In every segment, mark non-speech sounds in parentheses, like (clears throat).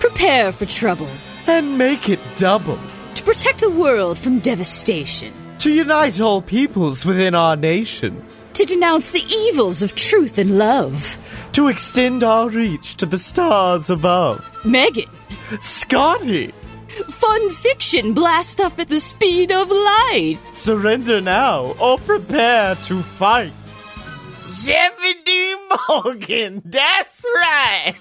Prepare for trouble. And make it double. To protect the world from devastation. To unite all peoples within our nation. To denounce the evils of truth and love. To extend our reach to the stars above. Megan. Scotty. Fun fiction blast off at the speed of light. Surrender now or prepare to fight. Jeffy D. Morgan, (laughs) that's right.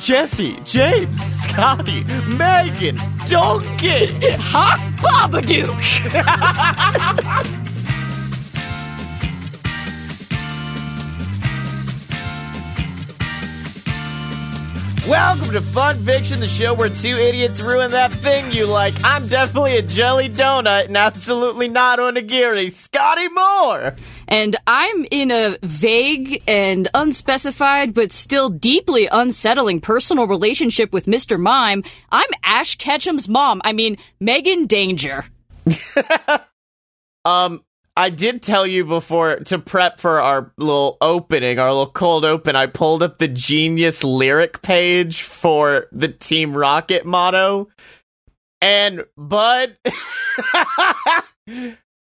Jessie, James, Scotty, Megan, Donkey. Hawk Babadook. (laughs) Welcome to Fun Fiction, the show where two idiots ruin that thing you like. I'm definitely a jelly donut and absolutely not onigiri. Scotty Moore. And I'm in a vague and unspecified but still deeply unsettling personal relationship with Mr. Mime. I'm Ash Ketchum's mom. I mean, Megan Danger. (laughs) um, I did tell you before to prep for our little opening, our little cold open. I pulled up the genius lyric page for the Team Rocket motto. And, bud, (laughs)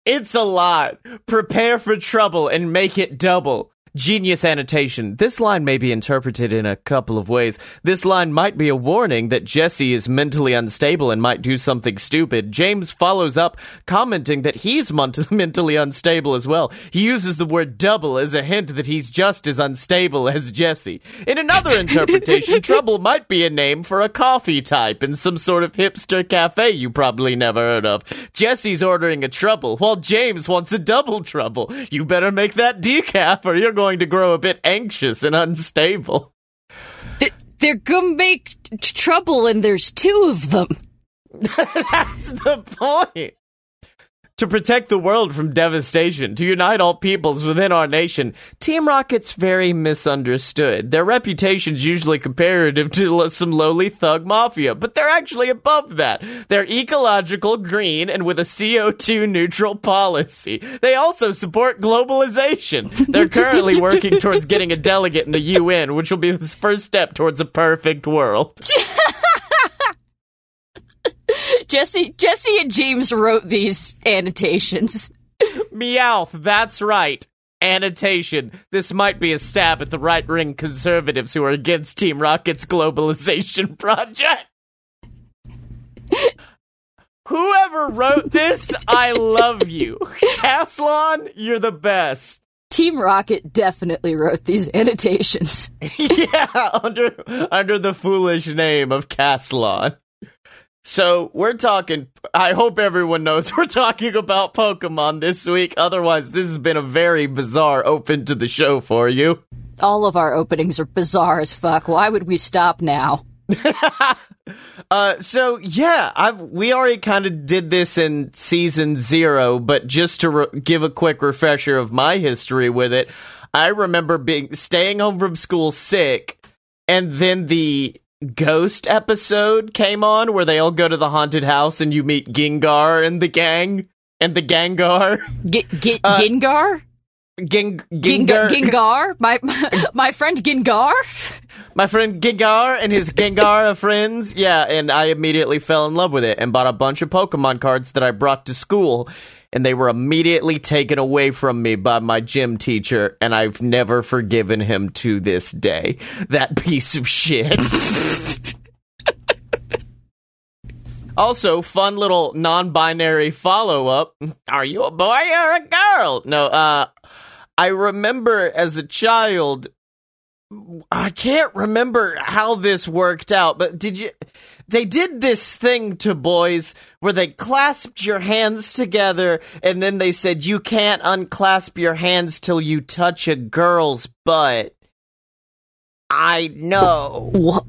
it's a lot. Prepare for trouble and make it double. Genius annotation. This line may be interpreted in a couple of ways. This line might be a warning that Jessie is mentally unstable and might do something stupid. James follows up, commenting that he's (laughs) mentally unstable as well. He uses the word double as a hint that he's just as unstable as Jessie. In another interpretation, (laughs) trouble might be a name for a coffee type in some sort of hipster cafe you probably never heard of. Jessie's ordering a trouble, while James wants a double trouble. You better make that decaf or you're going to grow a bit anxious and unstable. They're gonna make t- trouble, and there's two of them. (laughs) That's the point. To protect the world from devastation, to unite all peoples within our nation, Team Rocket's very misunderstood. Their reputation's usually comparative to some lowly thug mafia, but they're actually above that. They're ecological, green, and with a CO2 neutral policy. They also support globalization. They're (laughs) currently working towards getting a delegate in the UN, which will be the first step towards a perfect world. (laughs) Jessie, Jessie and James wrote these annotations. Meowth, that's right. Annotation. This might be a stab at the right wing conservatives who are against Team Rocket's globalization (laughs) project. Whoever wrote this, I love you. (laughs) Caslon, you're the best. Team Rocket definitely wrote these annotations. (laughs) yeah, under under the foolish name of Caslon. So we're talking. I hope everyone knows (laughs) we're talking about Pokemon this week. Otherwise, this has been a very bizarre open to the show for you. All of our openings are bizarre as fuck. Why would we stop now? (laughs) uh, so yeah, I we already kind of did this in season zero, but just to re- give a quick refresher of my history with it, I remember being staying home from school sick, and then the ghost episode came on where they all go to the haunted house and you meet Gengar and the gang and the Gengar. G- G- uh, Gengar? Ging- Gengar? Gengar? My, (laughs) my friend Gengar? My friend Gengar and his Gengar friends. Yeah, and I immediately fell in love with it and bought a bunch of Pokemon cards that I brought to school and they were immediately taken away from me by my gym teacher, and I've never forgiven him to this day. That (laughs) piece of shit. (laughs) also, fun little non binary follow up. Are you a boy or a girl? No, uh, I remember as a child, I can't remember how this worked out, but did you? they did this thing to boys where they clasped your hands together and then they said you can't unclasp your hands till you touch a girl's butt. I know. What?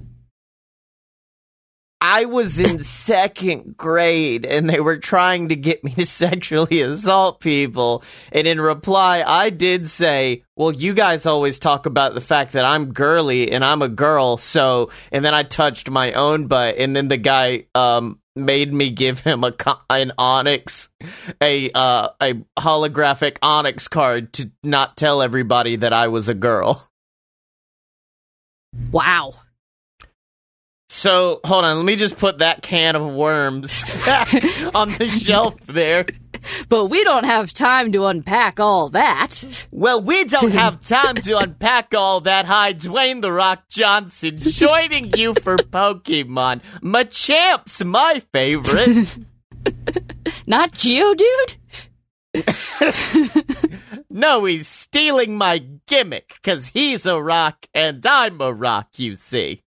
I was in second grade and they were trying to get me to (laughs) sexually assault people. And in reply, I did say, well, you guys always talk about the fact that I'm girly and I'm a girl. So, and then I touched my own butt and then the guy, um, made me give him a an Onix a uh a holographic Onix card to not tell everybody that I was a girl. Wow. So hold on, let me just put that can of worms (laughs) on the shelf there. But we don't have time to unpack all that. Well, we don't have time to unpack all that. Hi, Dwayne the Rock Johnson, joining you for Pokemon. Machamp's my favorite. (laughs) Not Geodude? (laughs) no, he's stealing my gimmick, cause he's a rock and I'm a rock, you see.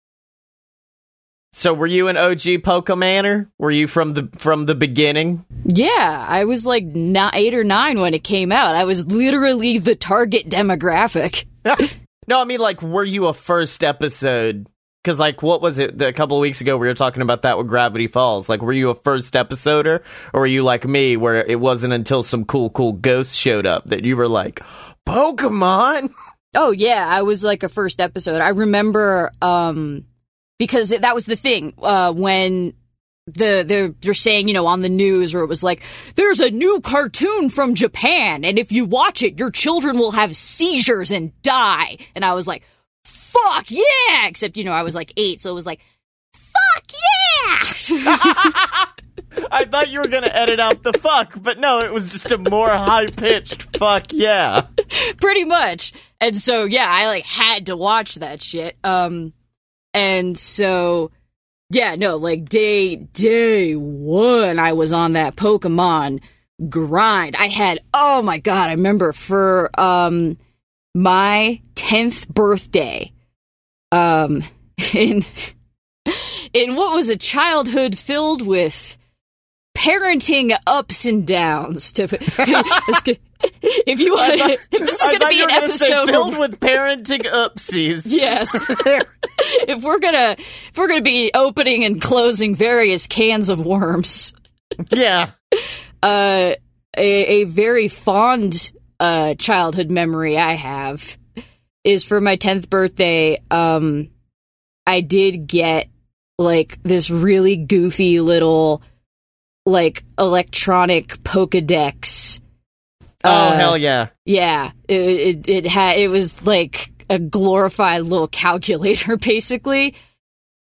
So were you an OG Pokemaner? Were you from the from the beginning? Yeah, I was like not eight or nine when it came out. I was literally the target demographic. (laughs) no, I mean like, were you a first episode? Because like, what was it? A couple of weeks ago, we were talking about that with Gravity Falls. Like, were you a first episoder, or were you like me, where it wasn't until some cool, cool ghosts showed up that you were like, Pokemon? (laughs) Oh yeah, I was like a first episode. I remember um because that was the thing uh, when the the they're saying you know on the news where it was like there's a new cartoon from Japan and if you watch it your children will have seizures and die. And I was like fuck yeah! Except you know I was like 8 so it was like fuck yeah! (laughs) (laughs) I thought you were going to edit out the fuck but no it was just a more high pitched fuck yeah. (laughs) Pretty much. And so yeah I like had to watch that shit. Um and so, yeah, no, like day, day one, I was on that Pokemon grind. I had, oh my God, I remember for, um, my 10th birthday, um, (laughs) in, in what was a childhood filled with parenting ups and downs to, (laughs) if you want, thought, (laughs) if this is going to be an episode filled with parenting upsies, (laughs) yes. (laughs) if we're gonna if we're gonna be opening and closing various cans of worms, yeah. Uh, a, a very fond uh childhood memory I have is for my tenth birthday. Um, I did get like this really goofy little like electronic Pokedex Oh uh, hell yeah! Yeah, it it, it had it was like a glorified little (laughs) calculator basically,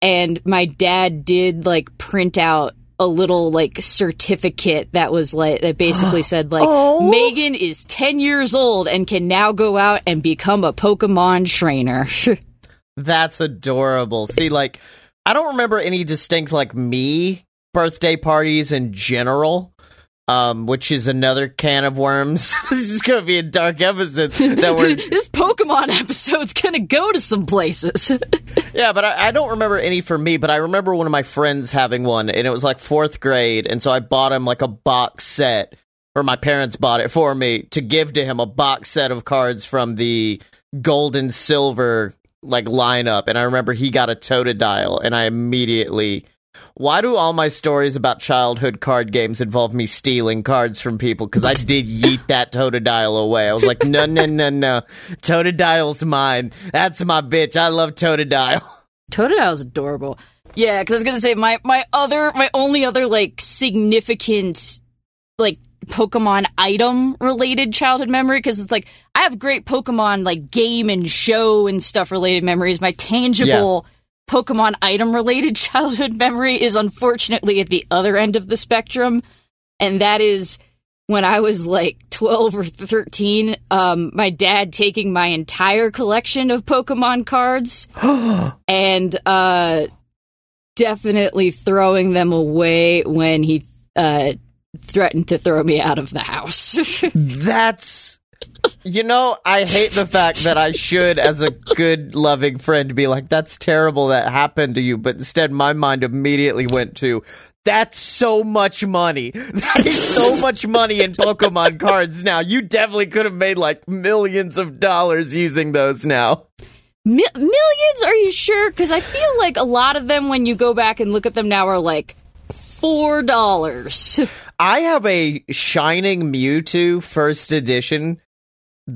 and my dad did like print out a little like certificate that was like that basically (gasps) said like oh. Megan is 10 years old and can now go out and become a Pokemon trainer. (laughs) That's adorable. See like I don't remember any distinct like me birthday parties in general um, which is another can of worms. (laughs) this is going to be a dark episode. That we're (laughs) this Pokemon episode's going to go to some places. (laughs) yeah, but I, I, don't remember any for me. But I remember one of my friends having one, and it was like fourth grade, and so I bought him like a box set, or my parents bought it for me to give to him a box set of cards from the gold and silver like lineup, and I remember he got a Totodile, and I immediately why do all my stories about childhood card games involve me stealing cards from people? Because I did yeet that Totodile away. I was like, no, no, no, no. Totodile's mine. That's my bitch. I love Totodile. Totodile's adorable. Yeah, because I was gonna say my my other my only other like significant like Pokemon item related childhood memory because it's like I have great Pokemon like game and show and stuff related memories. My tangible. Yeah Pokemon item related (laughs) childhood memory is unfortunately at the other end of the spectrum. And that is when I was like 12 or 13, um, my dad taking my entire collection of Pokemon cards (gasps) and uh, definitely throwing them away when he uh, threatened to throw me out of the house. (laughs) That's you know, I hate the fact that I should, as a good, loving friend, be like, that's terrible that happened to you. But instead, my mind immediately went to, that's so much money. That is so much money in Pokemon cards now. You definitely could have made like millions of dollars using those now. Mi- millions? Are you sure? Because I feel like a lot of them, when you go back and look at them now, are like four dollars. I have a Shining Mewtwo first edition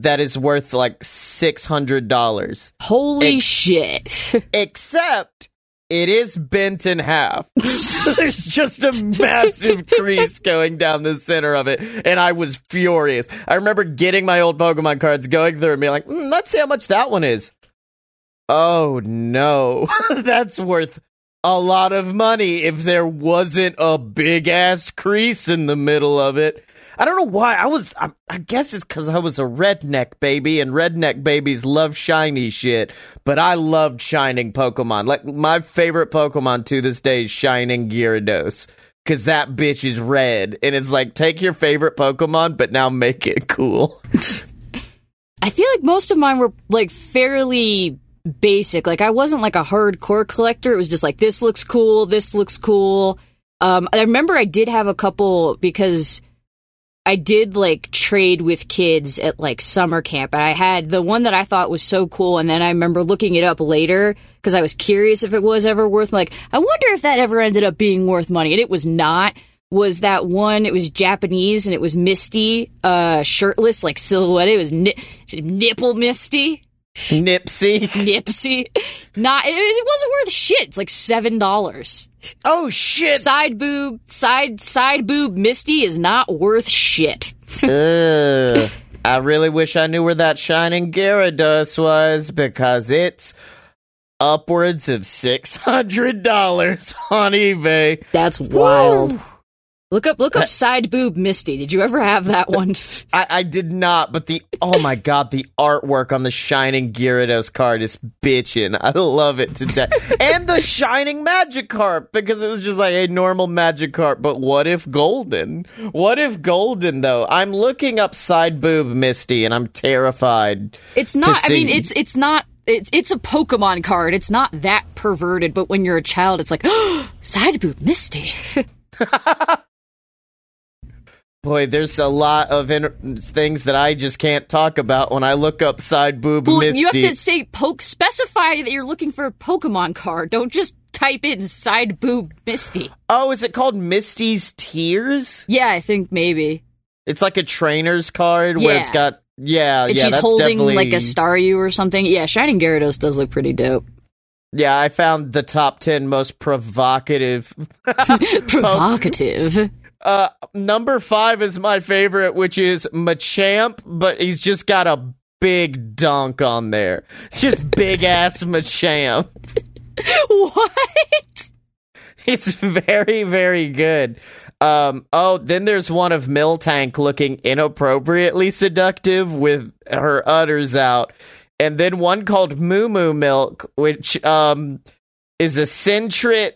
that is worth like six hundred dollars. Holy Ex- shit! (laughs) except it is bent in half. (laughs) There's just a massive crease going down the center of it, and I was furious. I remember getting my old Pokemon cards, going through, and being like, mm, "Let's see how much that one is." Oh no, (laughs) that's worth a lot of money if there wasn't a big ass crease in the middle of it. I don't know why. I was, I, I guess it's because I was a redneck baby, and redneck babies love shiny shit. But I loved shining Pokemon. Like, my favorite Pokemon to this day is Shining Gyarados. Because that bitch is red. And it's like, take your favorite Pokemon, but now make it cool. (laughs) I feel like most of mine were like fairly basic. Like I wasn't like a hardcore collector. It was just like this looks cool, this looks cool. Um, I remember I did have a couple because I did like trade with kids at like summer camp, and I had the one that I thought was so cool, and then I remember looking it up later because I was curious if it was ever worth. Like, I wonder if that ever ended up being worth money, and it was not. Was that one? It was Japanese, and it was Misty, uh, shirtless, like silhouette. It was ni- nipple Misty. Nipsey. Nipsey. Not it, it wasn't worth shit. It's like seven dollars. Oh shit. Side boob, side side boob Misty is not worth shit. Ugh. I really wish I knew where that shining Gyarados was because it's upwards of six hundred dollars on eBay. That's wild. Woo. Look up look up side boob Misty. Did you ever have that one? (laughs) I, I did not, but the oh my god, the artwork on the shining Gyarados card is bitching. I love it to death. (laughs) and the shining Magikarp because it was just like a normal Magikarp. But what if golden? What if golden though? I'm looking up side boob Misty and I'm terrified. It's not I mean it's it's not it's it's a Pokemon card. It's not that perverted, but when you're a child it's like (gasps) side boob Misty. (laughs) Boy, there's a lot of in- things that I just can't talk about when I look up side boob well, Misty. you have to say poke specify that you're looking for a Pokemon card. Don't just type in side boob Misty. oh, is it called Misty's Tears? Yeah, I think maybe. It's like a trainer's card where it's got yeah, And yeah. she's holding definitely, like a Staryu or something. Yeah, Shining Gyarados does look pretty dope. Yeah, I found the top ten most provocative. (laughs) (laughs) Provocative. Uh, number five is my favorite, which is Machamp, but he's just got a big dunk on there. It's just big (laughs) ass Machamp. what? It's very, very good. Um, oh, then there's one of Miltank looking inappropriately seductive with her udders out. And then one called Moo Moo Milk, which um, is a Sentret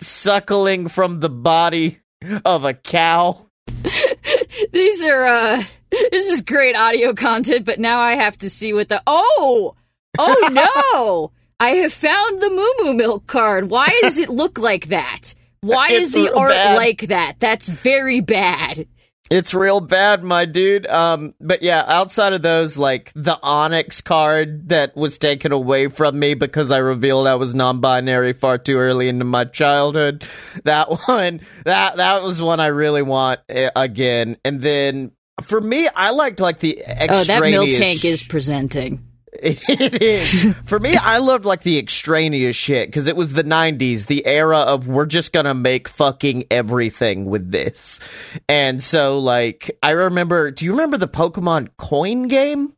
suckling from the body of a cow. (laughs) These are uh this is great audio content, but now I have to see what the Oh! Oh (laughs) no! I have found the Moo Moo Milk card. Why does it look like that? Why It's is the art bad. like that? That's very bad. It's real bad, my dude. Um, but yeah, outside of those, like the Onix card that was taken away from me because I revealed I was non-binary far too early into my childhood. That (laughs) one, that that was one I really want uh, again. And then for me, I liked like the extraneous. Oh, that Miltank is presenting. (laughs) It is. For me, I loved like the extraneous shit because it was the 90s, the era of we're just gonna make fucking everything with this. And so, like, I remember, do you remember the Pokemon coin game?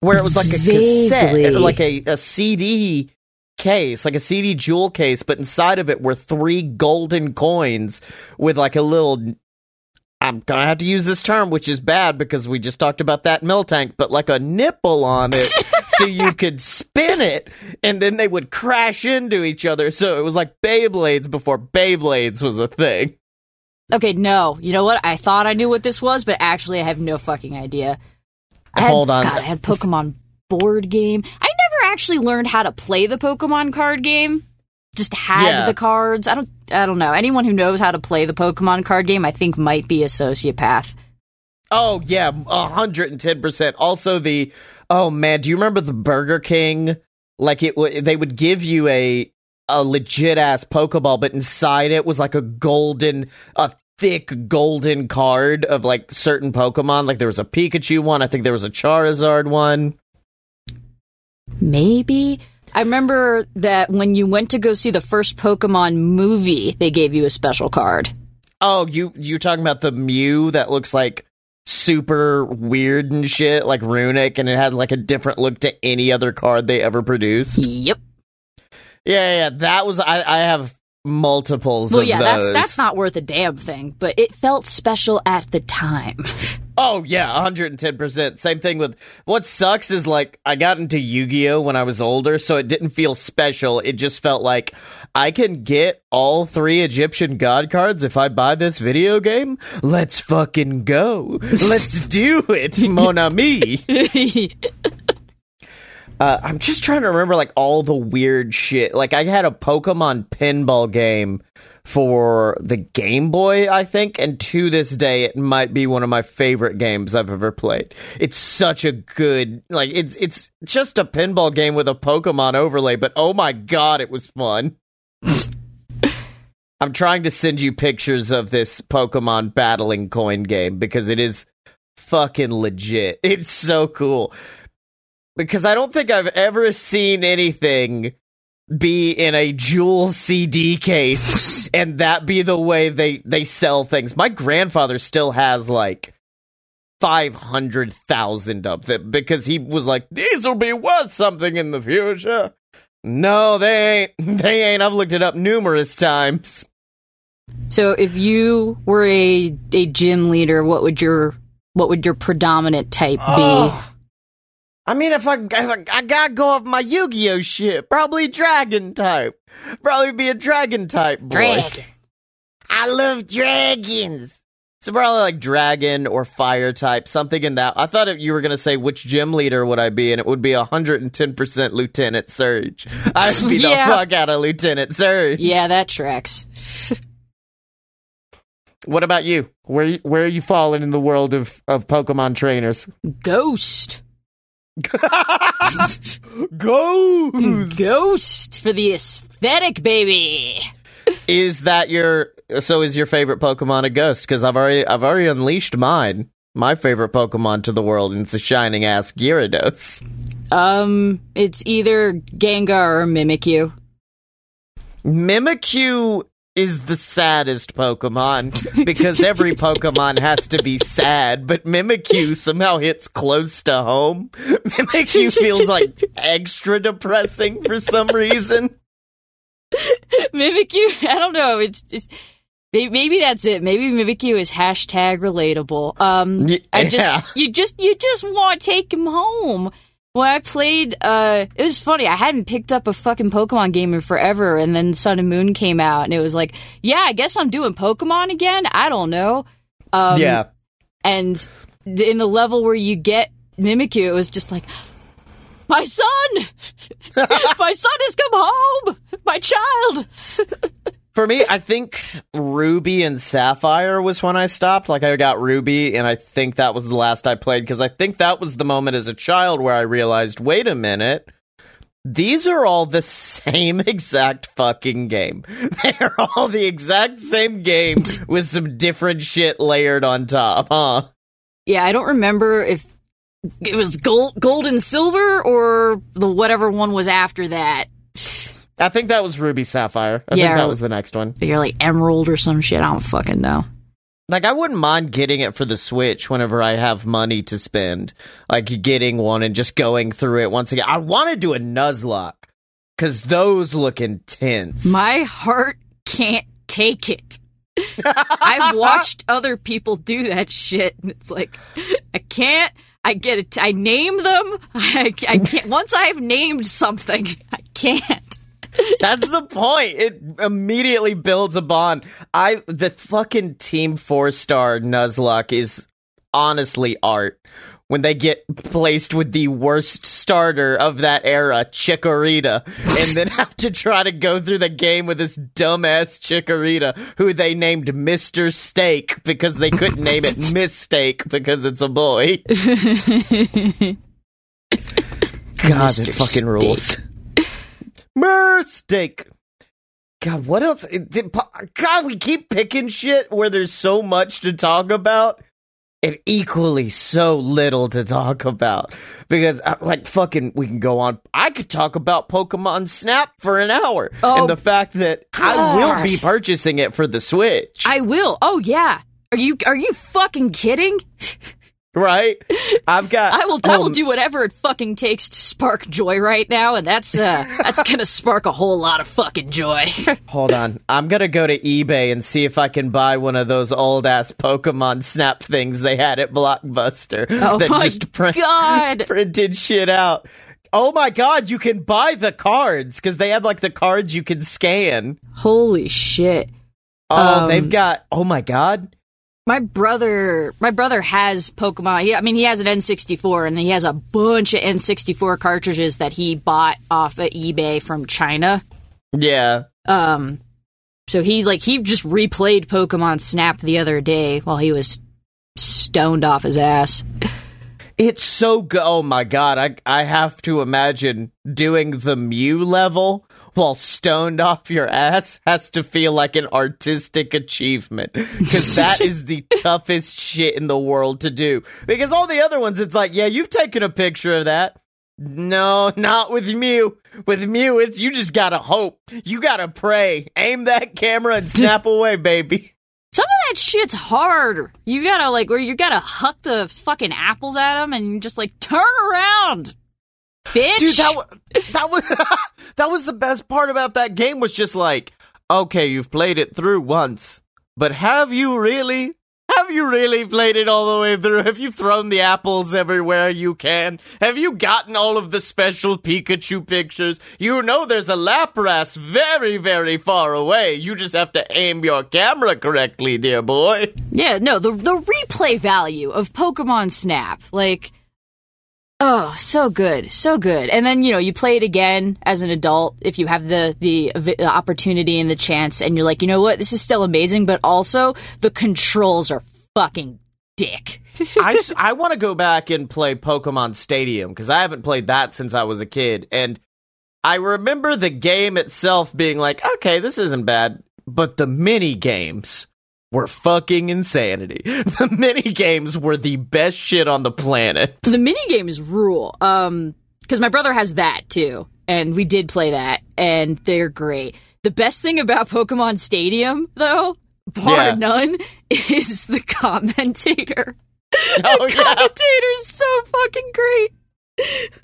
Where it was like a cassette, Vaguely. or like a, a CD case, like a CD jewel case, but inside of it were three golden coins with like a little I'm gonna have to use this term, which is bad because we just talked about that Miltank, but like a nipple on it, (laughs) so you could spin it, and then they would crash into each other. So it was like Beyblades before Beyblades was a thing. Okay, no. You know what? I thought I knew what this was, but actually I have no fucking idea. I had, Hold on. God, I had Pokemon board game. I never actually learned how to play the Pokemon card game. Just had Yeah. the cards. I don't I don't know. Anyone who knows how to play the Pokemon card game, I think might be a sociopath. Oh yeah, hundred and ten percent. Also the oh man, do you remember the Burger King? Like it, w- they would give you a a legit ass Pokeball, but inside it was like a golden, a thick golden card of like certain Pokemon. Like there was a Pikachu one. I think there was a Charizard one. Maybe. I remember that when you went to go see the first Pokemon movie, they gave you a special card. Oh, you you talking about the Mew that looks like super weird and shit, like runic, and it had like a different look to any other card they ever produced. Yep. Yeah, yeah, that was I. I have multiples. Well, of yeah, that's that's not worth a damn thing, but it felt special at the time. (laughs) Oh yeah, 110%. Same thing with what sucks is like I got into Yu-Gi-Oh when I was older, so it didn't feel special. It just felt like I can get all three Egyptian god cards if I buy this video game. Let's fucking go. Let's (laughs) do it, mon ami. (laughs) Uh, I'm just trying to remember like all the weird shit. Like I had a Pokemon pinball game for the Game Boy, I think, and to this day it might be one of my favorite games I've ever played. It's such a good like it's it's just a pinball game with a Pokemon overlay, but oh my god, it was fun. (laughs) I'm trying to send you pictures of this Pokemon battling coin game because it is fucking legit. It's so cool because I don't think I've ever seen anything be in a jewel CD case (laughs) and that be the way they they sell things. My grandfather still has like 500,000 of them because he was like these will be worth something in the future. No, they ain't. (laughs) They ain't. I've looked it up numerous times. so, if you were a a gym leader, what would your what would your predominant type be? Oh. I mean, if I, if I I gotta go off my Yu-Gi-Oh shit, probably dragon type. Probably be a dragon type boy. Dragon. I love dragons. So probably like dragon or fire type, something in that. I thought if you were gonna say which gym leader would I be, and it would be hundred and ten percent Lieutenant Surge. (laughs) I'd be Yeah. the fuck out of Lieutenant Surge. Yeah, that tracks. What about you? Where where are you falling in the world of of Pokemon trainers? Ghost. Go. Ghost for the aesthetic, baby. Is that your so is your favorite Pokemon a ghost? Because I've already I've already unleashed mine. My favorite Pokemon to the world, and it's a shining ass Gyarados. Um, it's either Gengar or Mimikyu. Mimikyu is the saddest Pokemon because every Pokemon has to be sad, but Mimikyu somehow hits close to home. Mimikyu feels like extra depressing for some reason. (laughs) Mimikyu, I don't know. It's just maybe, that's it. Maybe Mimikyu is hashtag relatable. Um, Y- I just you just you just want to take him home. When I played, uh, it was funny. I hadn't picked up a fucking Pokemon game in forever, and then Sun and Moon came out, and it was like, yeah, I guess I'm doing Pokemon again. I don't know. Um, yeah. and in the level where you get Mimikyu, it was just like, my son, (laughs) (laughs) my son has come home, my child. (laughs) For me, I think Ruby and Sapphire was when I stopped. Like I got Ruby, and I think that was the last I played because I think that was the moment as a child where I realized, wait a minute. These are all the (laughs) same exact fucking game. (laughs) They're all the exact same game (laughs) with some different shit layered on top, huh? Yeah, I don't remember if it was gold, gold and silver or the whatever one was after that. I think that was Ruby Sapphire. I Yeah, think that was the next one. You're like emerald or some shit. I don't fucking know. Like I wouldn't mind getting it for the Switch whenever I have money to spend. Like getting one and just going through it once again. I want to do a Nuzlocke because those look intense. My heart can't take it. (laughs) I've watched other people do that shit, and it's like, I can't. I get it. I name them. (laughs) I, I can't. Once I've named something, (laughs) I can't. That's the point. It immediately builds a bond. I the fucking Team Four Star Nuzlocke is honestly art. When they get placed with the worst starter of that era, Chikorita, and then (laughs) have to try to go through the game with this dumbass Chikorita, who they named Mister Steak because they couldn't name it (laughs) Mistake because it's a boy. (laughs) God, Mr. it fucking rules. Mistake. God, what else? God, we keep picking shit where there's so much to talk about and equally so little to talk about. Because, uh, like, fucking, we can go on. I could talk about Pokemon Snap for an hour. Oh, and the fact that I will be purchasing it for the Switch. I will. Oh yeah. Are you are you fucking kidding? (laughs) right? I've got. I will I will um, do whatever it fucking takes to spark joy right now, and that's uh (laughs) that's gonna spark a whole lot of fucking joy. (laughs) Hold on. I'm gonna go to eBay and see if I can buy one of those old ass Pokemon Snap things they had at Blockbuster (laughs) Oh that my just print- God. printed shit out. Oh my god, you can buy the cards because they had like the cards you can scan. Holy shit. Oh, Um, they've got. Oh my god. My brother, my brother has Pokemon. He, I mean, he has an N64, and he has a bunch of N64 cartridges that he bought off of eBay from China. Yeah. Um, so he like he just replayed Pokemon Snap the other day while he was stoned off his ass. (laughs) It's so good. Oh my god, I I have to imagine doing the Mew level while stoned off your ass has to feel like an artistic achievement because that is the (laughs) toughest shit in the world to do. Because all the other ones, it's like, yeah, you've taken a picture of that. No, not with Mew. With Mew, it's you just gotta hope. You gotta pray. Aim that camera and snap (laughs) away, baby. That shit's hard. You gotta like, where you gotta huck the fucking apples at him and just like turn around, bitch. Dude, that that was (laughs) that was the best part about that game was just like, okay, you've played it through once, but have you really? Have you really played it all the way through? Have you thrown the apples everywhere you can? Have you gotten all of the special Pikachu pictures? You know there's a Lapras very, very far away. You just have to aim your camera correctly, dear boy. Yeah, no, the the replay value of Pokemon Snap, like oh, so good, so good. And then, you know, you play it again as an adult if you have the the the opportunity and the chance and you're like, "You know what? This is still amazing, but also the controls are fucking dick." (laughs) I, I want to go back and play Pokemon Stadium because I haven't played that since I was a kid. And I remember the game itself being like, okay, this isn't bad, but the mini games were fucking insanity. (laughs) The mini games were the best shit on the planet. So the mini games rule. Um, because my brother has that too, and we did play that, and they're great. The best thing about Pokemon Stadium, though, bar Yeah. none, is the commentator. (laughs) Oh, the yeah. commentator's so fucking great. (gasps)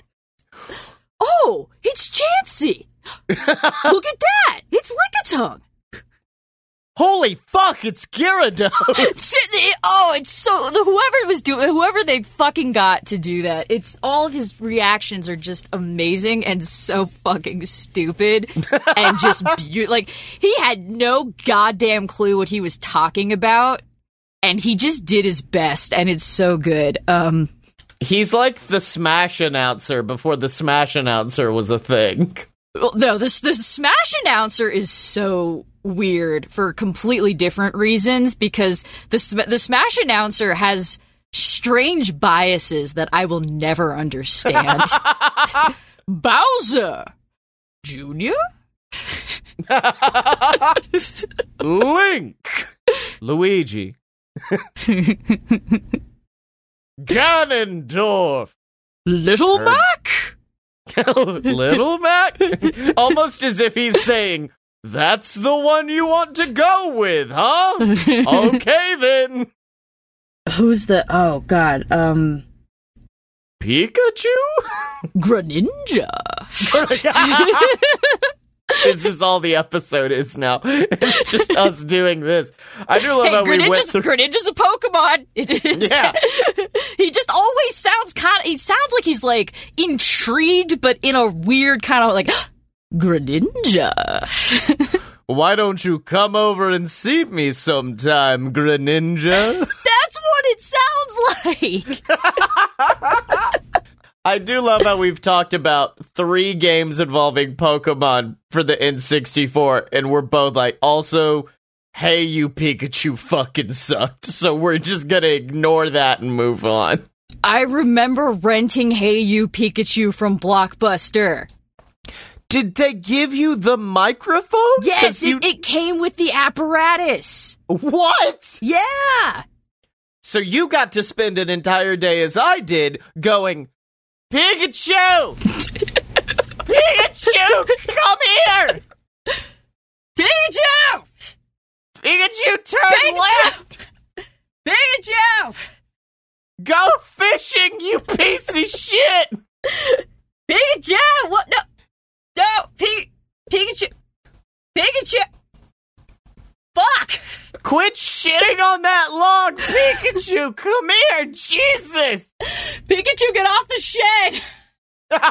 Oh, it's Chansey. (laughs) Look at that. It's Lickitung. Holy fuck, it's Gyarados. (laughs) Oh, it's so the- whoever was doing whoever they fucking got to do that. It's all of his reactions are just amazing and so fucking stupid (laughs) and just beau- like he had no goddamn clue what he was talking about and he just did his best and it's so good. Um He's like the Smash announcer before the Smash announcer was a thing. Well, no, this the Smash announcer is so weird for completely different reasons because the the Smash announcer has strange biases that I will never understand. (laughs) Bowser Junior. Link, Luigi, (laughs) Ganondorf, Little Mac. (laughs) Little Mac, (laughs) almost as if he's saying, "That's the one you want to go with, huh?" (laughs) okay then, Who's the? Oh God. Um. Pikachu. Greninja. (laughs) this is all the episode is now. (laughs) It's just us doing this. I do love Hey, how we went Greninja's, through. Greninja's a Pokemon. (laughs) Yeah. he just always sounds kind of. He sounds like he's like intrigued, but in a weird kind of like (gasps) Greninja. Why don't you come over and see me sometime, Greninja? That's what it sounds like. I do love how we've talked about three games involving Pokemon for the N64, and we're both like, also, hey, you Pikachu fucking sucked. (laughs) So we're just gonna ignore that and move on. I remember renting Hey You Pikachu from Blockbuster. Did they give you the microphone? Yes, you- it, it came with the apparatus. What? Yeah. So you got to spend an entire day as I did going, Pikachu! Pikachu, come here! Pikachu! Pikachu, turn Pikachu! left! Pikachu! Go fishing, you piece of shit! Pikachu! What? No, no, P- Pikachu, Pikachu. Fuck! Quit shitting on that log, Pikachu! (laughs) Come here, Jesus! Pikachu, get off the shed! (laughs)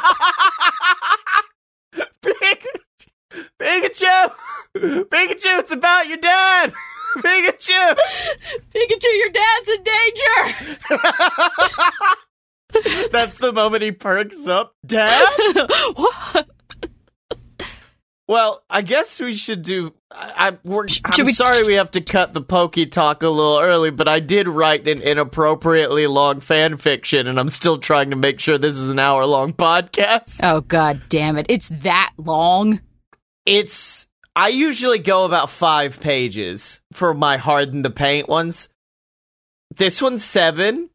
Pikachu! Pikachu! Pikachu, it's about your dad! (laughs) Pikachu! Pikachu, your dad's in danger! That's the moment he perks up. Dad? what? Well, I guess we should do. I, we're, I'm we- sorry we have to cut the pokey talk a little early, but I did write an inappropriately long fan fiction, and I'm still trying to make sure this is an hour long podcast. Oh god damn it! It's that long. It's. I usually go about five pages for my harden the paint ones. This one's seven.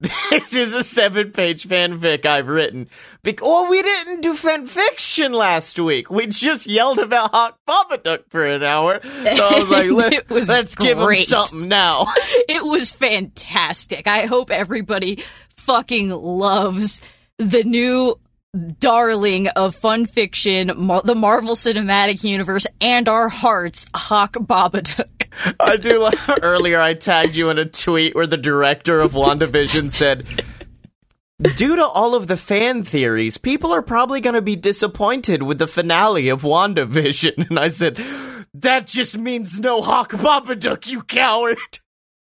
This is a seven page fanfic I've written. Bec- well, we didn't do fanfiction last week. We just yelled about Hawk Babadook for an hour. So I was (laughs) like, Let, was let's give him something now. (laughs) It was fantastic. I hope everybody fucking loves the new darling of fun fiction, Mar- the Marvel Cinematic Universe, and our hearts, Hawk Babadook. (laughs) I do like earlier I tagged you in a tweet where the director of WandaVision said Due to all of the fan theories, people are probably going to be disappointed with the finale of WandaVision. (laughs) And I said, that just means no Hawk Babadook, you coward.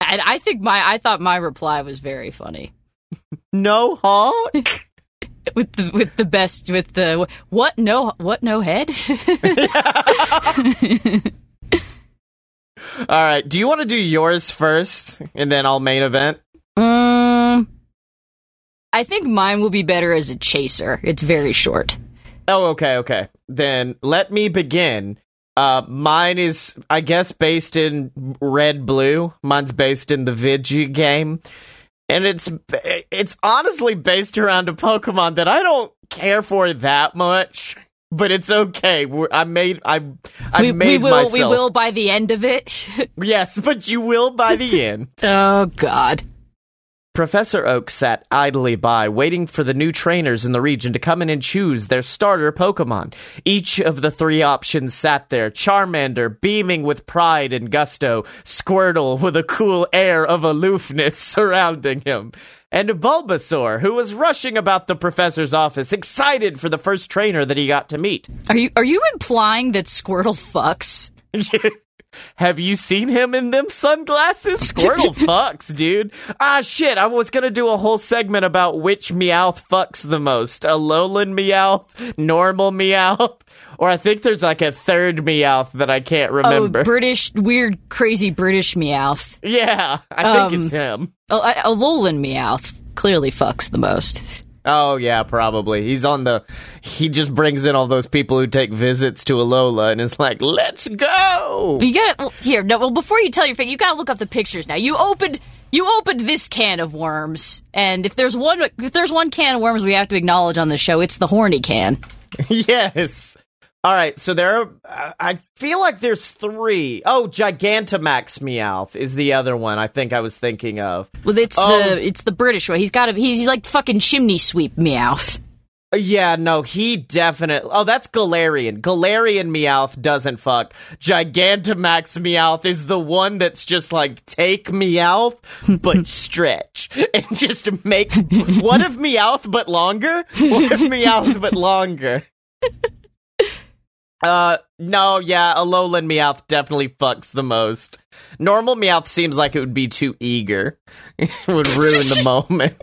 And I think my, I thought my reply was very funny. (laughs) No Hawk? With the with the best with the what no what no head (laughs) All right, do you want to do yours first and then I'll main event? um I think mine will be better as a chaser. It's very short. Oh, okay, okay. Then let me begin. Uh, mine is, I guess, based in Red Blue. Mine's based in the Vigi game, and it's it's honestly based around a Pokemon that I don't care for that much. But it's okay. We're, I made I I we, made we will myself. we will by the end of it. (laughs) Yes, but you will by the (laughs) end. oh god. Professor Oak sat idly by, waiting for the new trainers in the region to come in and choose their starter Pokemon. Each of the three options sat there Charmander, beaming with pride and gusto, Squirtle with a cool air of aloofness (laughs) surrounding him, and Bulbasaur, who was rushing about the professor's office, excited for the first trainer that he got to meet. Are you are you implying that Squirtle fucks? (laughs) Have you seen him in them sunglasses? (laughs) Squirtle fucks, dude. Ah, shit. I was gonna do a whole segment about which Meowth fucks the most. A Alolan Meowth, normal Meowth, or I think there's like a third Meowth that I can't remember. Oh, British weird crazy British Meowth. yeah, I think Um, it's him. Oh, a, a Alolan Meowth clearly fucks the most. Oh, yeah, probably. He's on the. He just brings in all those people who take visits to Alola and is like, let's go! You got well, here. No, well, before you tell your fate, you got to look up the pictures now. You opened you opened this can of worms, and if there's one if there's one can of worms we have to acknowledge on the show, it's the horny can. (laughs) yes. All right, so there are. I feel like there's three. Oh, Gigantamax Meowth is the other one. I think I was thinking of. Well, it's Oh. the um, it's the British one. He's got a he's like fucking chimney sweep Meowth. Yeah, no, he definitely. Oh, that's Galarian. Galarian Meowth doesn't fuck. Gigantamax Meowth is the one that's just like take Meowth but (laughs) stretch and just make. what if Meowth but longer? What if Meowth but longer? (laughs) Uh, no, yeah, a Alolan Meowth definitely fucks the most. Normal Meowth seems like it would be too eager. (laughs) it would ruin the moment.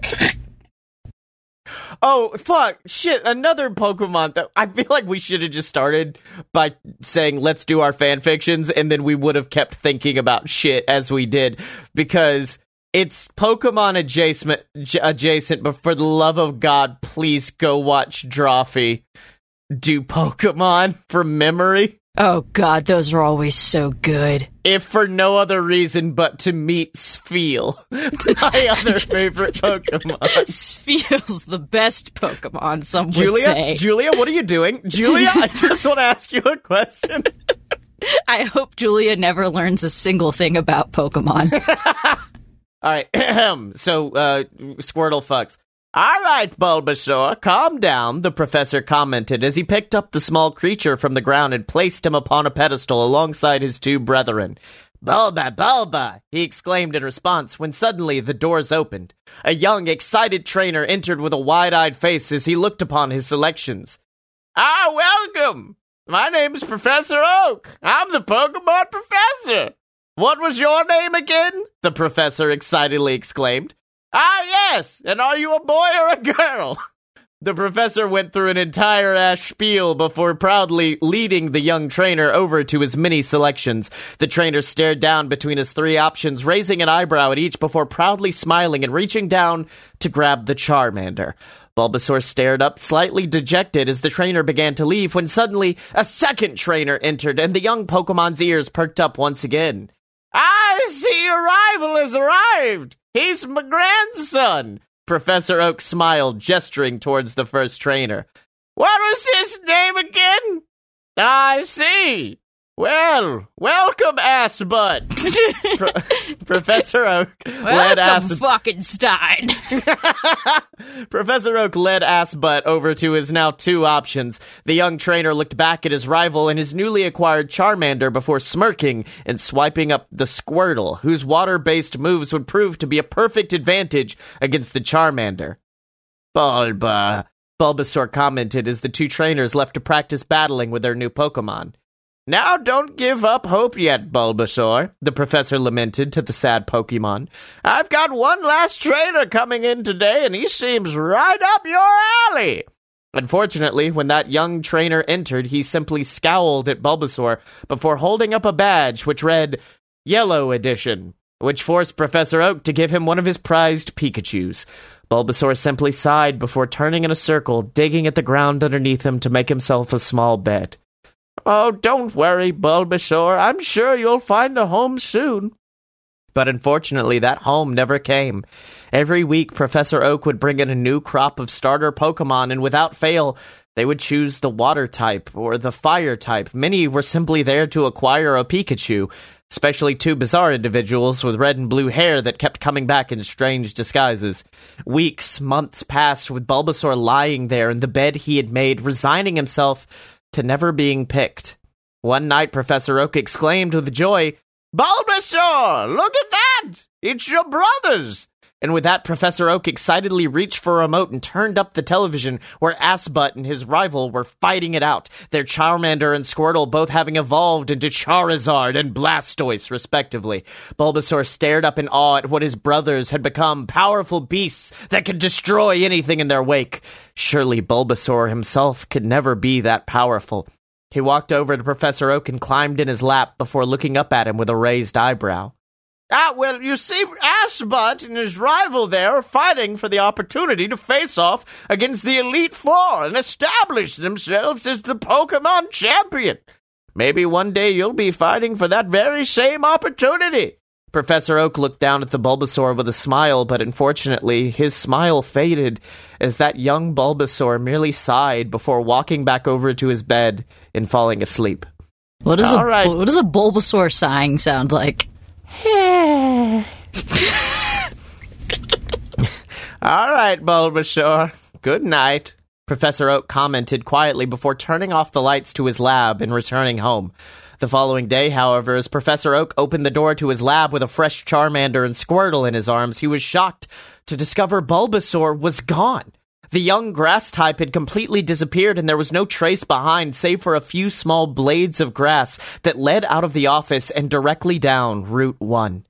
Oh fuck! Shit! Another Pokemon that I feel like we should have just started by saying let's do our fan fictions, and then we would have kept thinking about shit as we did because it's Pokemon adjacent. Adjacent, but for the love of God, please go watch Drawfee do Pokemon from memory. Oh god, those are always so good. If for no other reason but to meet Sfeel, (laughs) my (laughs) other favorite Pokemon. Feels the best Pokemon. Some would Julia, say. Julia, what are you doing? (laughs) Julia, I just want to ask you a question. I hope Julia never learns a single thing about Pokemon. All right. (clears throat) so, uh, Squirtle fucks. All right, Bulbasaur, calm down, the professor commented as he picked up the small creature from the ground and placed him upon a pedestal alongside his two brethren. Bulba, Bulba, he exclaimed in response when suddenly the doors opened. A young, excited trainer entered with a wide eyed face as he looked upon his selections. Ah, welcome! My name is Professor Oak. I'm the Pokemon Professor. What was your name again? The professor excitedly exclaimed. Ah, yes! And are you a boy or a girl? (laughs) The professor went through an entire ass spiel before proudly leading the young trainer over to his mini selections. The trainer stared down between his three options, raising an eyebrow at each before proudly smiling and reaching down to grab the Charmander. Bulbasaur stared up, slightly dejected, as the trainer began to leave when suddenly a second trainer entered and the young Pokemon's ears perked up once again. I see your rival has arrived! He's my grandson! Professor Oak smiled, gesturing towards the first trainer. What was his name again? I see. Well, welcome, ass butt. (laughs) Pro- (laughs) Professor Oak led ass fucking Stein. Professor Oak led Assbutt over to his now two options. The young trainer looked back at his rival and his newly acquired Charmander before smirking and swiping up the Squirtle, whose water-based moves would prove to be a perfect advantage against the Charmander. Bulba, Bulbasaur commented as the two trainers left to practice battling with their new Pokemon. Now don't give up hope yet, Bulbasaur, the professor lamented to the sad Pokemon. I've got one last trainer coming in today, and he seems right up your alley. Unfortunately, when that young trainer entered, he simply scowled at Bulbasaur before holding up a badge which read Yellow Edition, which forced Professor Oak to give him one of his prized Pikachus. Bulbasaur simply sighed before turning in a circle, digging at the ground underneath him to make himself a small bed. Oh, don't worry, Bulbasaur. I'm sure you'll find a home soon. But unfortunately, that home never came. Every week, Professor Oak would bring in a new crop of starter Pokemon, and without fail, they would choose the water type or the fire type. Many were simply there to acquire a Pikachu, especially two bizarre individuals with red and blue hair that kept coming back in strange disguises. Weeks, months passed with Bulbasaur lying there in the bed he had made, resigning himself to never being picked. One night, Professor Oak exclaimed with joy, Bulbasaur, look at that! It's your brothers! And with that, Professor Oak excitedly reached for a remote and turned up the television where Assbutt and his rival were fighting it out, their Charmander and Squirtle both having evolved into Charizard and Blastoise, respectively. Bulbasaur stared up in awe at what his brothers had become, powerful beasts that could destroy anything in their wake. Surely Bulbasaur himself could never be that powerful. He walked over to Professor Oak and climbed in his lap before looking up at him with a raised eyebrow. Ah, well, you see, Assbutt and his rival there are fighting for the opportunity to face off against the Elite Four and establish themselves as the Pokemon champion. Maybe one day you'll be fighting for that very same opportunity. Professor Oak looked down at the Bulbasaur with a smile, but unfortunately, his smile faded as that young Bulbasaur merely sighed before walking back over to his bed and falling asleep. What does, a, right. what does a Bulbasaur sighing sound like? (laughs) All right, Bulbasaur. Good night. Professor Oak commented quietly before turning off the lights to his lab and returning home. The following day, however, as Professor Oak opened the door to his lab with a fresh Charmander and Squirtle in his arms, he was shocked to discover Bulbasaur was gone. The young grass type had completely disappeared, and there was no trace behind save for a few small blades of grass that led out of the office and directly down Route 1.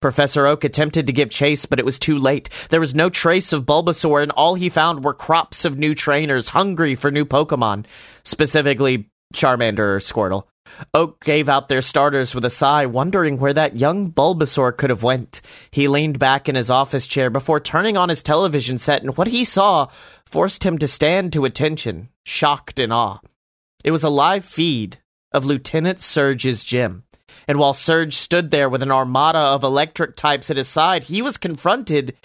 Professor Oak attempted to give chase, but it was too late. There was no trace of Bulbasaur, and all he found were crops of new trainers hungry for new Pokemon, specifically Charmander or Squirtle. Oak gave out their starters with a sigh, wondering where that young Bulbasaur could have went. He leaned back in his office chair before turning on his television set, and what he saw forced him to stand to attention, shocked in awe. It was a live feed of Lieutenant Surge's gym. And while Surge stood there with an armada of electric types at his side, he was confronted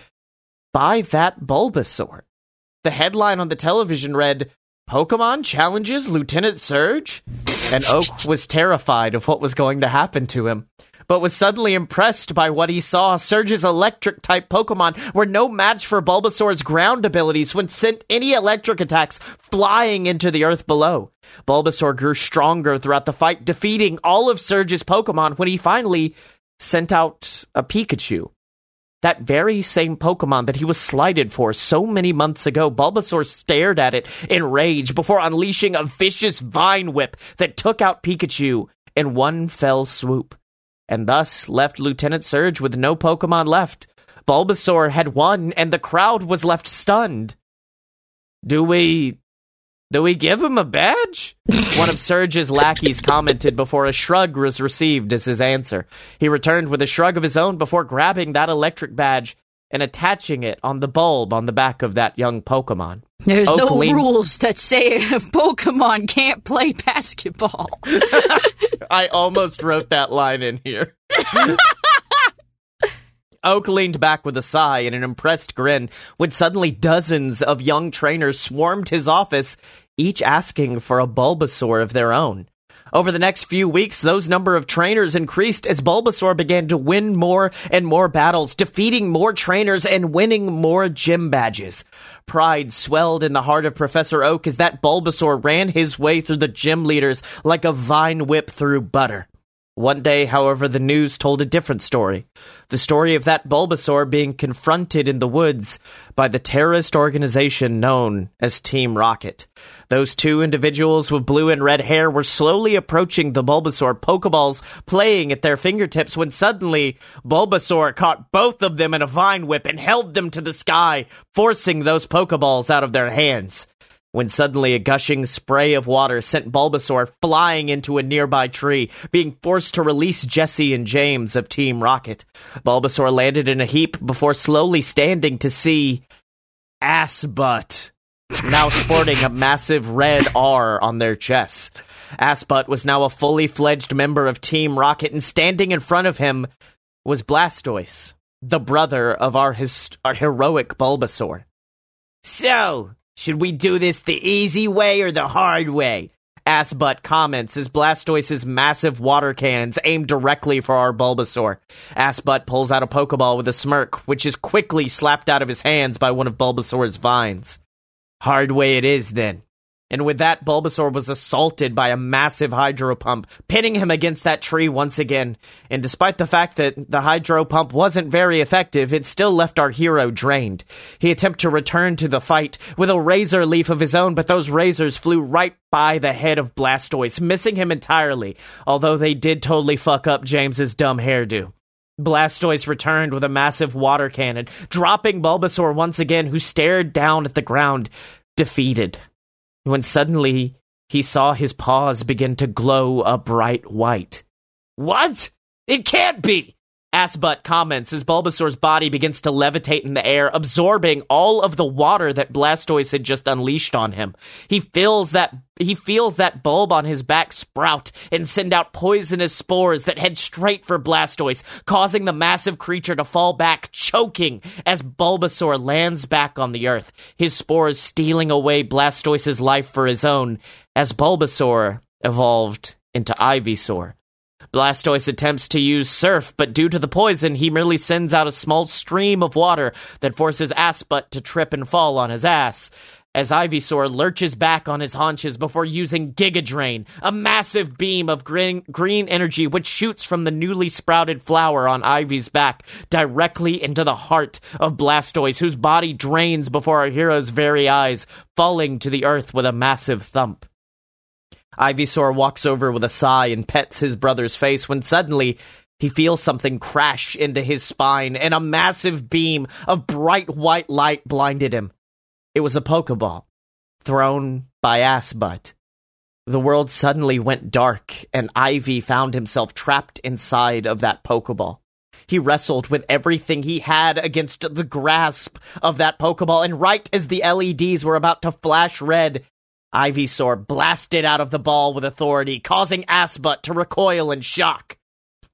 by that Bulbasaur. The headline on the television read, Pokemon challenges Lieutenant Surge? And Oak was terrified of what was going to happen to him. but was suddenly impressed by what he saw. Surge's electric type Pokemon were no match for Bulbasaur's ground abilities when sent any electric attacks flying into the earth below. Bulbasaur grew stronger throughout the fight, defeating all of Surge's Pokemon when he finally sent out a Pikachu. That very same Pokemon that he was slighted for so many months ago, Bulbasaur stared at it in rage before unleashing a vicious vine whip that took out Pikachu in one fell swoop, and thus left Lieutenant Surge with no Pokemon left. Bulbasaur had won, and the crowd was left stunned. Do we do we give him a badge? (laughs) One of Surge's lackeys commented before a shrug was received as his answer. He returned with a shrug of his own before grabbing that electric badge and attaching it on the bulb on the back of that young Pokemon. There's Oak no leaned- rules that say a (laughs) Pokemon can't play basketball. (laughs) I almost wrote that line in here. Oak leaned back with a sigh and an impressed grin when suddenly dozens of young trainers swarmed his office, each asking for a Bulbasaur of their own. Over the next few weeks, those number of trainers increased as Bulbasaur began to win more and more battles, defeating more trainers and winning more gym badges. Pride swelled in the heart of Professor Oak as that Bulbasaur ran his way through the gym leaders like a vine whip through butter. One day, however, the news told a different story. The story of that Bulbasaur being confronted in the woods by the terrorist organization known as Team Rocket. Those two individuals with blue and red hair were slowly approaching the Bulbasaur Pokeballs playing at their fingertips when suddenly Bulbasaur caught both of them in a vine whip and held them to the sky, forcing those Pokeballs out of their hands when suddenly a gushing spray of water sent Bulbasaur flying into a nearby tree, being forced to release Jessie and James of Team Rocket. Bulbasaur landed in a heap before slowly standing to see Ass Butt, now sporting a massive red R on their chest. Assbutt was now a fully fledged member of Team Rocket, and standing in front of him was Blastoise, the brother of our, our heroic Bulbasaur. So, should we do this the easy way or the hard way? Assbutt comments as Blastoise's massive water cannons aim directly for our Bulbasaur. Assbutt pulls out a Pokeball with a smirk, which is quickly slapped out of his hands by one of Bulbasaur's vines. Hard way it is, then. And with that, Bulbasaur was assaulted by a massive hydro pump, pinning him against that tree once again. And despite the fact that the hydro pump wasn't very effective, it still left our hero drained. He attempted to return to the fight with a razor leaf of his own, but those razors flew right by the head of Blastoise, missing him entirely, although they did totally fuck up James's dumb hairdo. Blastoise returned with a massive water cannon, dropping Bulbasaur once again, who stared down at the ground, defeated. When suddenly he saw his paws begin to glow a bright white. What? It can't be! Assbutt comments as Bulbasaur's body begins to levitate in the air, absorbing all of the water that Blastoise had just unleashed on him. He feels that he feels that bulb on his back sprout and send out poisonous spores that head straight for Blastoise, causing the massive creature to fall back, choking as Bulbasaur lands back on the earth, his spores stealing away Blastoise's life for his own, as Bulbasaur evolved into Ivysaur. Blastoise attempts to use Surf, but due to the poison, he merely sends out a small stream of water that forces Assbutt to trip and fall on his ass. As Ivysaur lurches back on his haunches before using Giga Drain, a massive beam of green, green energy which shoots from the newly sprouted flower on Ivy's back directly into the heart of Blastoise, whose body drains before our hero's very eyes, falling to the earth with a massive thump. Ivysaur walks over with a sigh and pets his brother's face when suddenly he feels something crash into his spine and a massive beam of bright white light blinded him. It was a Pokeball thrown by Assbutt. The world suddenly went dark and Ivy found himself trapped inside of that Pokeball. He wrestled with everything he had against the grasp of that Pokeball, and right as the LEDs were about to flash red, Ivysaur blasted out of the ball with authority, causing Assbutt to recoil in shock.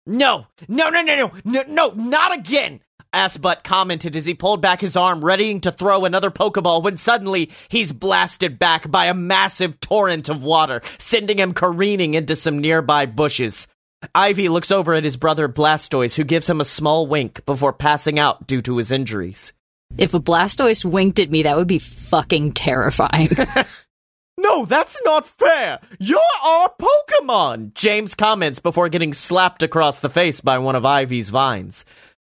No, no, no, no, no, no, no, not again! Assbutt commented as he pulled back his arm, readying to throw another Pokeball when suddenly he's blasted back by a massive torrent of water, sending him careening into some nearby bushes. Ivy looks over at his brother Blastoise, who gives him a small wink before passing out due to his injuries. If a Blastoise winked at me, that would be fucking terrifying. (laughs) No, that's not fair! You're our Pokemon! James comments before getting slapped across the face by one of Ivy's vines.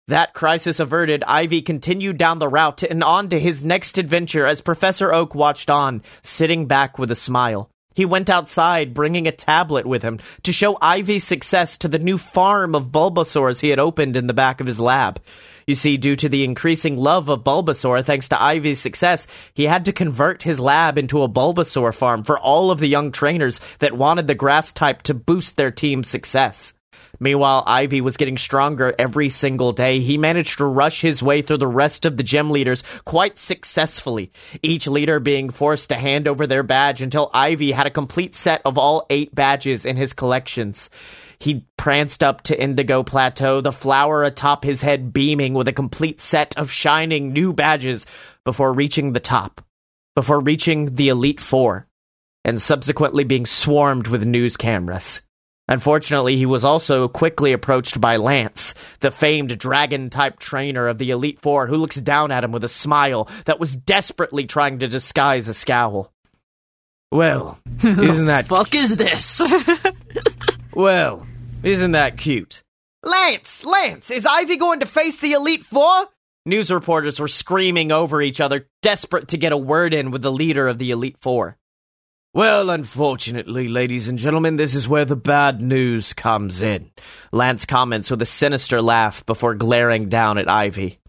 That crisis averted, Ivy continued down the route and on to his next adventure as Professor Oak watched on, sitting back with a smile. He went outside, bringing a tablet with him to show Ivy's success to the new farm of Bulbasaurs he had opened in the back of his lab. You see, due to the increasing love of Bulbasaur thanks to Ivy's success, he had to convert his lab into a Bulbasaur farm for all of the young trainers that wanted the grass type to boost their team's success. Meanwhile, Ivy was getting stronger every single day. He managed to rush his way through the rest of the gym leaders quite successfully, each leader being forced to hand over their badge until Ivy had a complete set of all eight badges in his collections. He pranced up to Indigo Plateau, the flower atop his head beaming with a complete set of shining new badges before reaching the top, before reaching the Elite Four, and subsequently being swarmed with news cameras. Unfortunately, he was also quickly approached by Lance, the famed dragon type trainer of the Elite Four, who looks down at him with a smile that was desperately trying to disguise a scowl. Well, (laughs) isn't that Fuck is this? (laughs) well, isn't that cute? Lance, Lance, is Ivy going to face the Elite Four? News reporters were screaming over each other, desperate to get a word in with the leader of the Elite Four. Well, unfortunately, ladies and gentlemen, this is where the bad news comes in. Lance comments with a sinister laugh before glaring down at Ivy.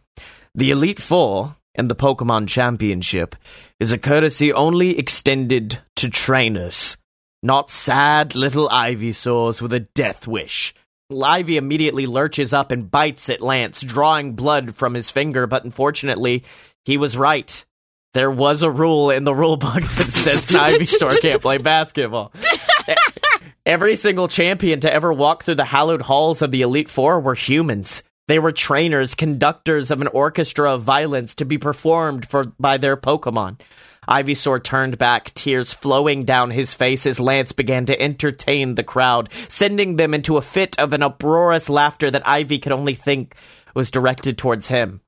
The Elite Four and the Pokemon Championship is a courtesy only extended to trainers, not sad little Ivysaurs with a death wish. Ivy immediately lurches up and bites at Lance, drawing blood from his finger, but unfortunately, he was right. There was a rule in the rule book that says (laughs) an Ivysaur can't play basketball. (laughs) Every single champion to ever walk through the hallowed halls of the Elite Four were humans. They were trainers, conductors of an orchestra of violence to be performed for by their Pokemon. Ivysaur turned back, tears flowing down his face as Lance began to entertain the crowd, sending them into a fit of an uproarious laughter that Ivy could only think was directed towards him.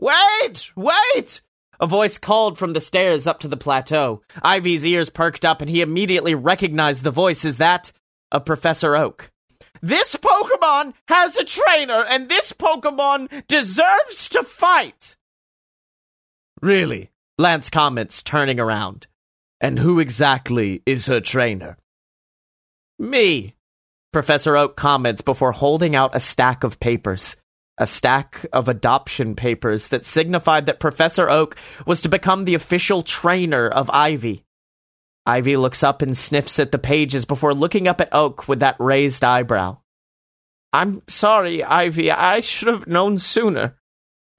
Wait! Wait! A voice called from the stairs up to the plateau. Ivy's ears perked up and he immediately recognized the voice as that of Professor Oak. This Pokemon has a trainer and this Pokemon deserves to fight! Really? Lance comments, turning around. And who exactly is her trainer? Me, Professor Oak comments before holding out a stack of papers. A stack of adoption papers that signified that Professor Oak was to become the official trainer of Ivy. Ivy looks up and sniffs at the pages before looking up at Oak with that raised eyebrow. I'm sorry, Ivy. I should have known sooner.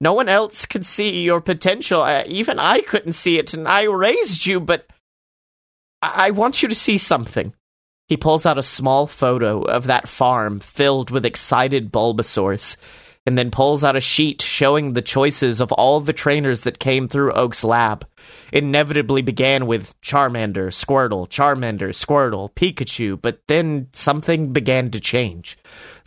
No one else could see your potential. Uh, even I couldn't see it, and I raised you, but I-, I want you to see something. He pulls out a small photo of that farm filled with excited Bulbasaurs, and then pulls out a sheet showing the choices of all the trainers that came through Oak's lab. It inevitably began with Charmander, Squirtle, Charmander, Squirtle, Pikachu, but then something began to change.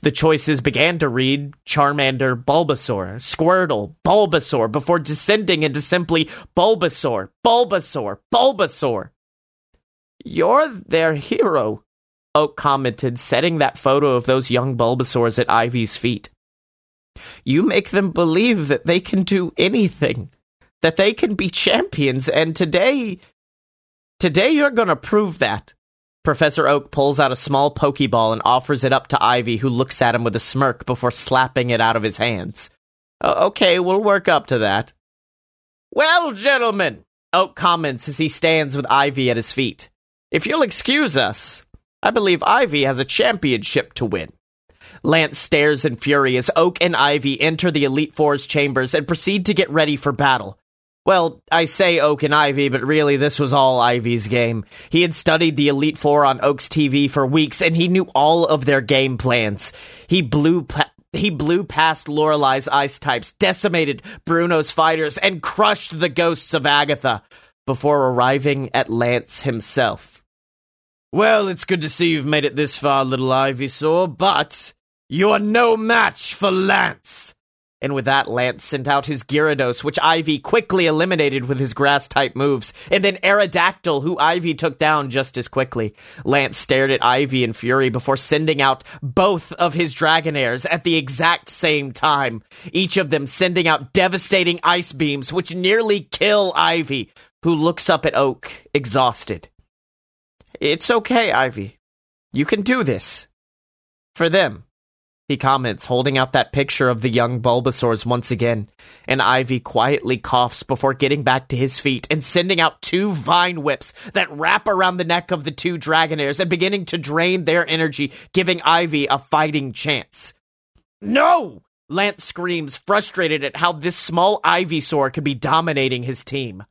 The choices began to read Charmander, Bulbasaur, Squirtle, Bulbasaur, before descending into simply Bulbasaur, Bulbasaur, Bulbasaur. You're their hero, Oak commented, setting that photo of those young Bulbasaurs at Ivy's feet. You make them believe that they can do anything, that they can be champions, and today. Today you're gonna prove that. Professor Oak pulls out a small Pokeball and offers it up to Ivy, who looks at him with a smirk before slapping it out of his hands. Okay, we'll work up to that. Well, gentlemen, Oak comments as he stands with Ivy at his feet. If you'll excuse us, I believe Ivy has a championship to win. Lance stares in fury as Oak and Ivy enter the Elite Four's chambers and proceed to get ready for battle. Well, I say Oak and Ivy, but really this was all Ivy's game. He had studied the Elite Four on Oak's TV for weeks, and he knew all of their game plans. He blew pa- he blew past Lorelei's ice types, decimated Bruno's fighters, and crushed the ghosts of Agatha before arriving at Lance himself. Well, it's good to see you've made it this far, little Ivysaur, but you are no match for Lance. And with that, Lance sent out his Gyarados, which Ivy quickly eliminated with his grass type moves, and then Aerodactyl, who Ivy took down just as quickly. Lance stared at Ivy in fury before sending out both of his Dragonairs at the exact same time, each of them sending out devastating ice beams, which nearly kill Ivy, who looks up at Oak, exhausted. It's okay, Ivy. You can do this. For them. He comments, holding out that picture of the young Bulbasaurs once again, and Ivy quietly coughs before getting back to his feet and sending out two vine whips that wrap around the neck of the two Dragonairs and beginning to drain their energy, giving Ivy a fighting chance. No! Lance screams, frustrated at how this small Ivysaur could be dominating his team.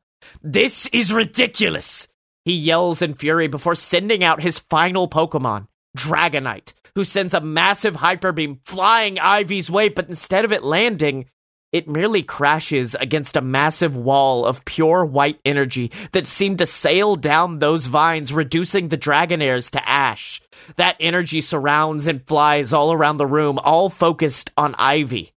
This is ridiculous! He yells in fury before sending out his final Pokemon, Dragonite, who sends a massive hyper beam flying Ivy's way, but instead of it landing, it merely crashes against a massive wall of pure white energy that seemed to sail down those vines, reducing the Dragonairs to ash. That energy surrounds and flies all around the room, all focused on Ivy.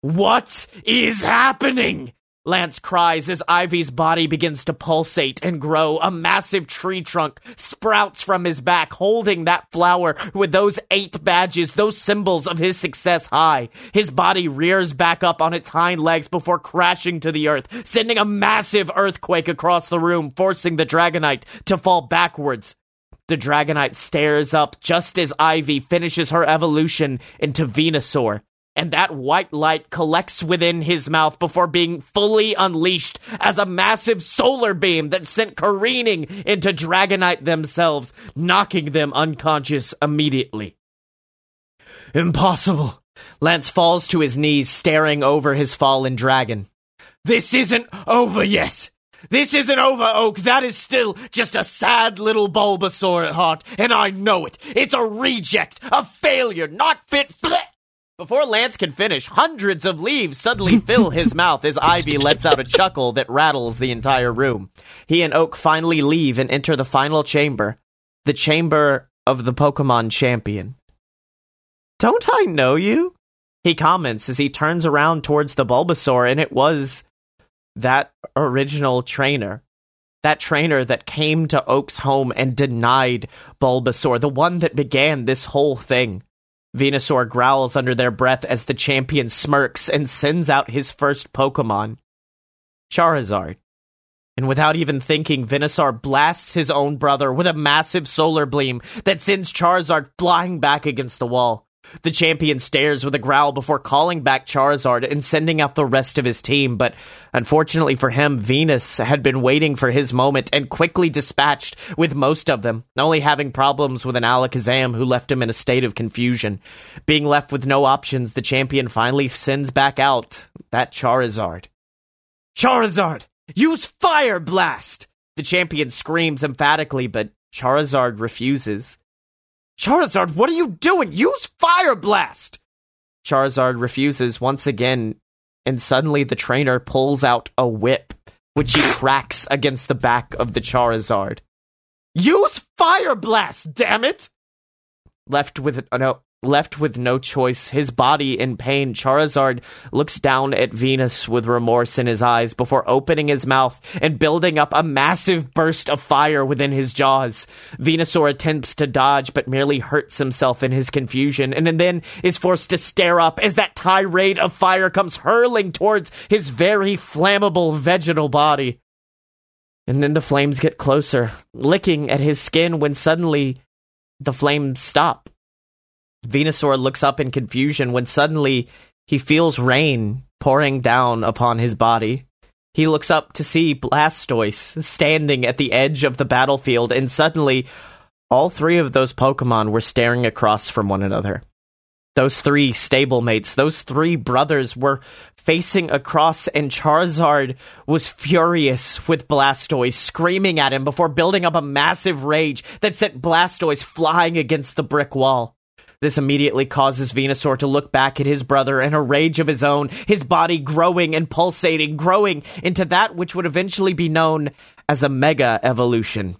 What is happening? Lance cries as Ivy's body begins to pulsate and grow. A massive tree trunk sprouts from his back, holding that flower with those eight badges, those symbols of his success high. His body rears back up on its hind legs before crashing to the earth, sending a massive earthquake across the room, forcing the Dragonite to fall backwards. The Dragonite stares up just as Ivy finishes her evolution into Venusaur and that white light collects within his mouth before being fully unleashed as a massive solar beam that sent careening into Dragonite themselves, knocking them unconscious immediately. Impossible. Lance falls to his knees, staring over his fallen dragon. This isn't over yet. This isn't over, Oak. That is still just a sad little Bulbasaur at heart, and I know it. It's a reject, a failure, not fit. Bleh! Before Lance can finish, hundreds of leaves suddenly (laughs) fill his mouth as Ivy lets out a chuckle that rattles the entire room. He and Oak finally leave and enter the final chamber, the chamber of the Pokemon champion. Don't I know you? He comments as he turns around towards the Bulbasaur, and it was that original trainer. That trainer that came to Oak's home and denied Bulbasaur, the one that began this whole thing. Venusaur growls under their breath as the champion smirks and sends out his first Pokemon, Charizard. And without even thinking, Venusaur blasts his own brother with a massive solar beam that sends Charizard flying back against the wall. The champion stares with a growl before calling back Charizard and sending out the rest of his team, but unfortunately for him, Venus had been waiting for his moment and quickly dispatched with most of them, only having problems with an Alakazam who left him in a state of confusion. Being left with no options, the champion finally sends back out that Charizard. Charizard! Use Fire Blast! The champion screams emphatically, but Charizard refuses. Charizard, what are you doing? Use Fire Blast! Charizard refuses once again, and suddenly the trainer pulls out a whip, which he cracks against the back of the Charizard. Use Fire Blast, damn it! Left with a no, oh, Left with no choice, his body in pain, Charizard looks down at Venus with remorse in his eyes before opening his mouth and building up a massive burst of fire within his jaws. Venusaur attempts to dodge but merely hurts himself in his confusion and then is forced to stare up as that tirade of fire comes hurling towards his very flammable vegetal body. And then the flames get closer, licking at his skin when suddenly the flames stop Venusaur looks up in confusion when suddenly he feels rain pouring down upon his body. He looks up to see Blastoise standing at the edge of the battlefield, and suddenly all three of those Pokemon were staring across from one another. Those three stablemates, those three brothers were facing across, and Charizard was furious with Blastoise, screaming at him before building up a massive rage that sent Blastoise flying against the brick wall. This immediately causes Venusaur to look back at his brother in a rage of his own, his body growing and pulsating, growing into that which would eventually be known as a mega evolution.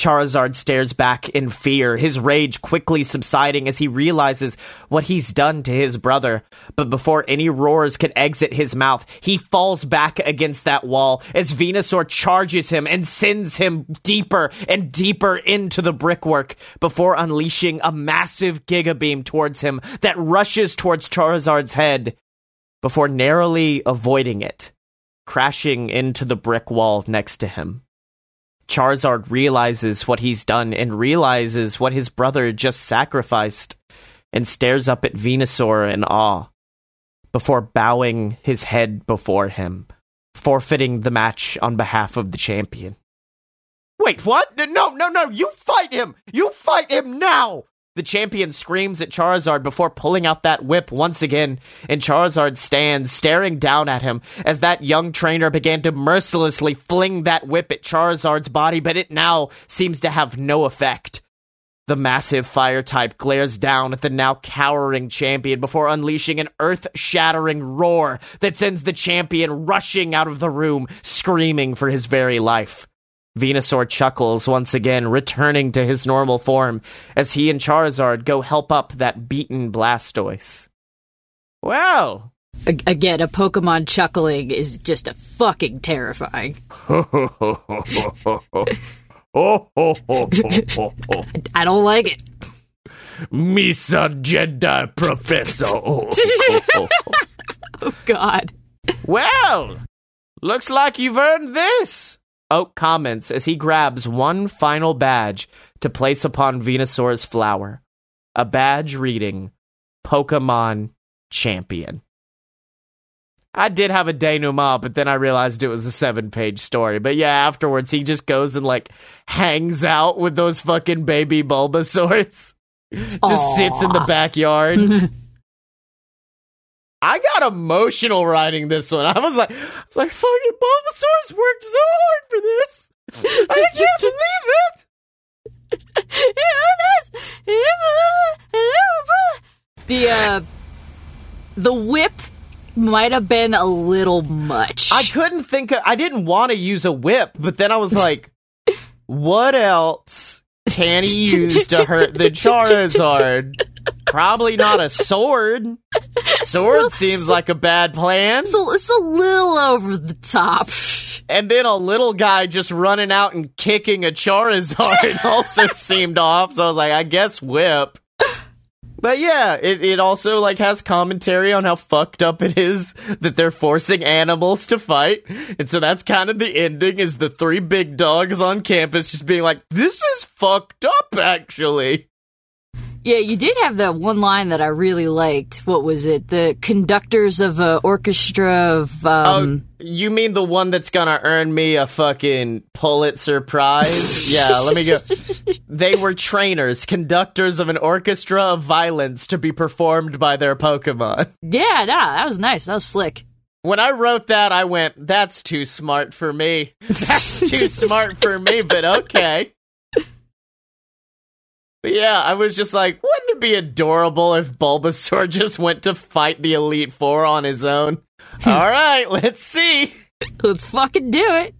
Charizard stares back in fear, his rage quickly subsiding as he realizes what he's done to his brother. But before any roars can exit his mouth, he falls back against that wall as Venusaur charges him and sends him deeper and deeper into the brickwork before unleashing a massive Giga Beam towards him that rushes towards Charizard's head before narrowly avoiding it, crashing into the brick wall next to him. Charizard realizes what he's done and realizes what his brother just sacrificed and stares up at Venusaur in awe before bowing his head before him, forfeiting the match on behalf of the champion. Wait, what? No, no, no, you fight him! You fight him now! The champion screams at Charizard before pulling out that whip once again, and Charizard stands staring down at him as that young trainer began to mercilessly fling that whip at Charizard's body, but it now seems to have no effect. The massive fire type glares down at the now cowering champion before unleashing an earth shattering roar that sends the champion rushing out of the room, screaming for his very life. Venusaur chuckles once again, returning to his normal form as he and Charizard go help up that beaten Blastoise. Wow. Again, a Pokemon chuckling is just a fucking terrifying. (laughs) (laughs) I don't like it. Misa Jedi Professor. (laughs) oh, God. Well, looks like you've earned this. Oak comments as he grabs one final badge to place upon Venusaur's flower. A badge reading Pokemon Champion. I did have a denouement, but then I realized it was a seven page story. But yeah, afterwards he just goes and like hangs out with those fucking baby Bulbasaurs. (laughs) just Aww. sits in the backyard. (laughs) I got emotional writing this one. I was like, I was like, fucking Bulbasaur's worked so hard for this. I can't believe it. the uh, the whip might have been a little much. I couldn't think. Of, I didn't want to use a whip, but then I was like, what else can he use to hurt the Charizard? Probably not a sword. Sword seems like a bad plan. It's a, it's a little over the top. And then a little guy just running out and kicking a Charizard (laughs) also seemed off. So I was like, I guess whip. But yeah, it, it also like has commentary on how fucked up it is that they're forcing animals to fight. And so that's kind of the ending is the three big dogs on campus just being like, this is fucked up actually. Yeah, you did have that one line that I really liked. What was it? The conductors of an orchestra of. Um... Oh, you mean the one that's gonna earn me a fucking Pulitzer Prize? yeah, let me go. (laughs) They were trainers, conductors of an orchestra of violence to be performed by their Pokemon. Yeah, no, that was nice. That was slick. When I wrote that, I went, "That's too smart for me. That's (laughs) too smart for me." But okay. But yeah, I was just like, wouldn't it be adorable if Bulbasaur (laughs) just went to fight the Elite Four on his own? (laughs) Hmm. All right, let's see. Let's fucking do it.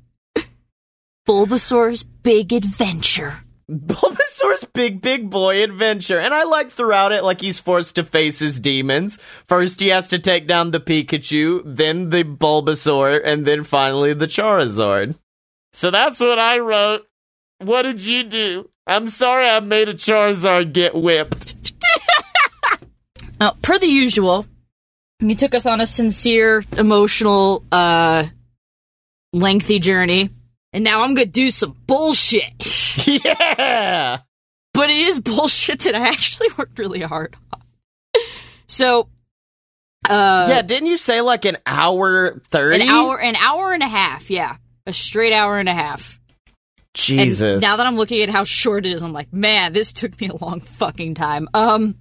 Bulbasaur's big adventure. Bulbasaur's big, big boy adventure. And I like throughout it, like he's forced to face his demons. First, he has to take down the Pikachu, then the Bulbasaur, and then finally the Charizard. So that's what I wrote. What did you do? I'm sorry I made a Charizard get whipped. Now, (laughs) per the usual, you took us on a sincere, emotional, uh, lengthy journey, and now I'm gonna do some bullshit. (laughs) yeah! But it is bullshit that I actually (laughs) worked really hard on. So, uh, yeah, didn't you say like an hour thirty? An hour, an hour and a half. Yeah, a straight hour and a half. Jesus. And now that I'm looking at how short it is, I'm like, man, this took me a long fucking time. Um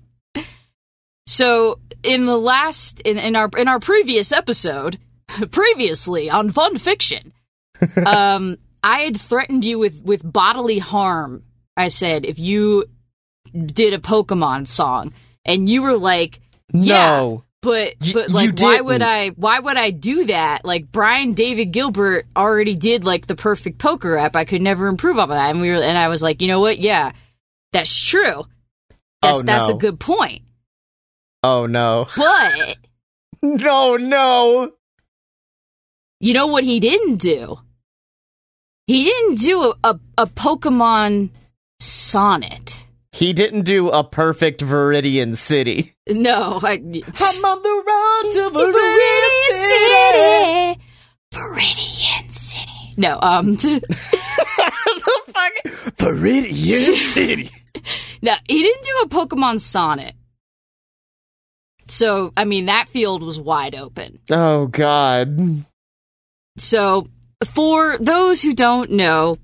so in the last in, in our in our previous episode, (laughs) previously on Fun Fiction, (laughs) um I had threatened you with with bodily harm. I said if you did a Pokemon song and you were like, yeah, no. But but like why would. I why would I do that? Like Brian David Gilbert already did like the perfect poker app. I could never improve on that. And we were and I was like, you know what? Yeah, that's true. That's Oh, that's a good point. Oh no. But (laughs) No, no. you know what he didn't do? He didn't do a, a, a Pokemon sonnet. He didn't do a perfect Viridian City. No, I, I'm on the road to Viridian City. Viridian City. No, um, (laughs) the fuck? Viridian City. now, he didn't do a Pokemon sonnet. So, I mean, that field was wide open. Oh God. So, for those who don't know,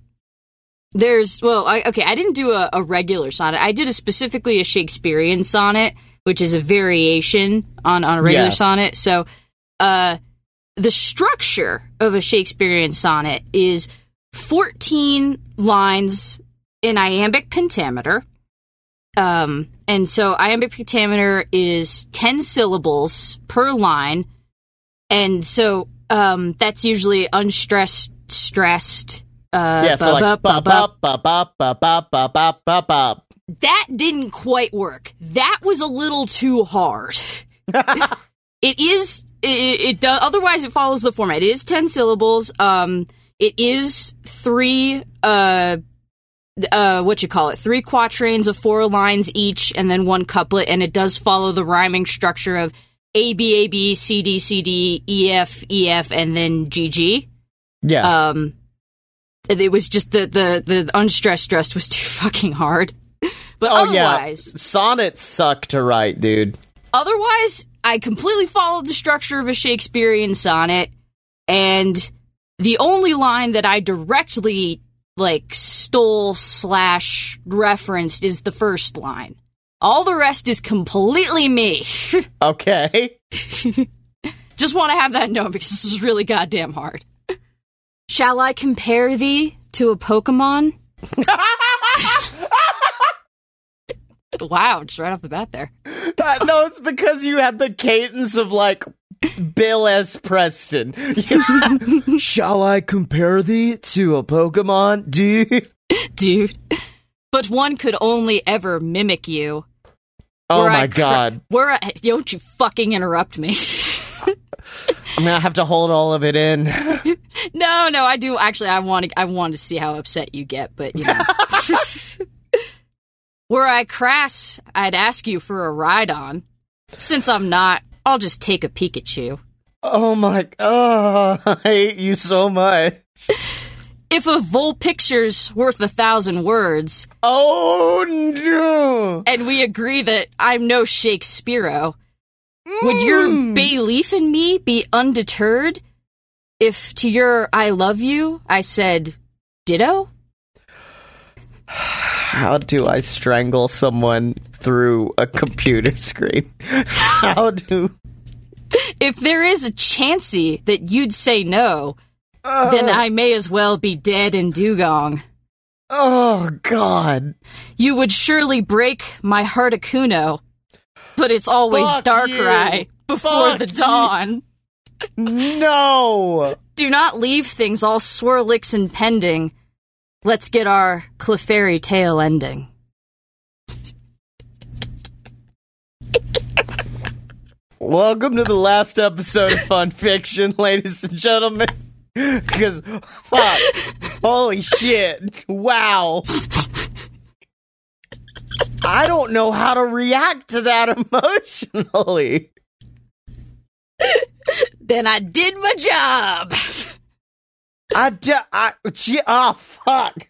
there's well, I, okay, I didn't do a, a regular sonnet. I did a specifically a Shakespearean sonnet, which is a variation on on a regular Yeah. sonnet. So, uh, the structure of a Shakespearean sonnet is 14 lines in iambic pentameter. Um, and so iambic pentameter is 10 syllables per line. And so um, that's usually unstressed, stressed. Uh, Yeah, so like. That didn't quite work. That was a little too hard. (laughs) it is. It, it does. Otherwise, it follows the format. It is ten syllables. Um, it is three. Uh, uh, what you call it? Three quatrains of four lines each, and then one couplet. And it does follow the rhyming structure of A B A B C D C D E F E F, and then G G. Yeah. Um, it was just the the the unstressed stressed was too fucking hard. But oh yeah. otherwise, Sonnets suck to write, dude. otherwise, I completely followed the structure of a Shakespearean sonnet, and the only line that I directly like stole slash referenced is the first line. All the rest is completely me. (laughs) Okay. (laughs) Just want to have that known because this is really goddamn hard. (laughs) Shall I compare thee to a Pokemon? Wow, just right off the bat there. Uh, no, it's because you had the cadence of like Bill S. Preston. (laughs) Shall I compare thee to a Pokemon, dude? Dude. But one could only ever mimic you. Oh Were my I cra- god. Were I, don't you fucking interrupt me. I'm gonna have to hold all of it in. (laughs) no, no, I do actually I want to I want to see how upset you get, but you know. (laughs) Were I crass, I'd ask you for a ride on. Since I'm not, I'll just take a Pikachu. Oh my oh (laughs) I hate you so much. If a Vol picture's worth a thousand words, Oh no. and we agree that I'm no Shakespeare, would your mm. belief in me be undeterred if to your I love you I said ditto? (sighs) (sighs) (sighs) How do I strangle someone through a computer (laughs) screen? How do If there is a chancey that you'd say no, then I may as well be dead in Dewgong. Oh god. You would surely break my Harticuno, but it's always Fuck Darkrai you. before Fuck the you. dawn. No. (laughs) Do not leave things all swirlix and pending. Let's get our Clefairy tale ending. Welcome to the last episode of Fun (laughs) Fiction, ladies and gentlemen. Because, fuck. Holy shit. Wow. I don't know how to react to that (laughs) emotionally. Then I did my job. I, d- I, gee, oh, fuck.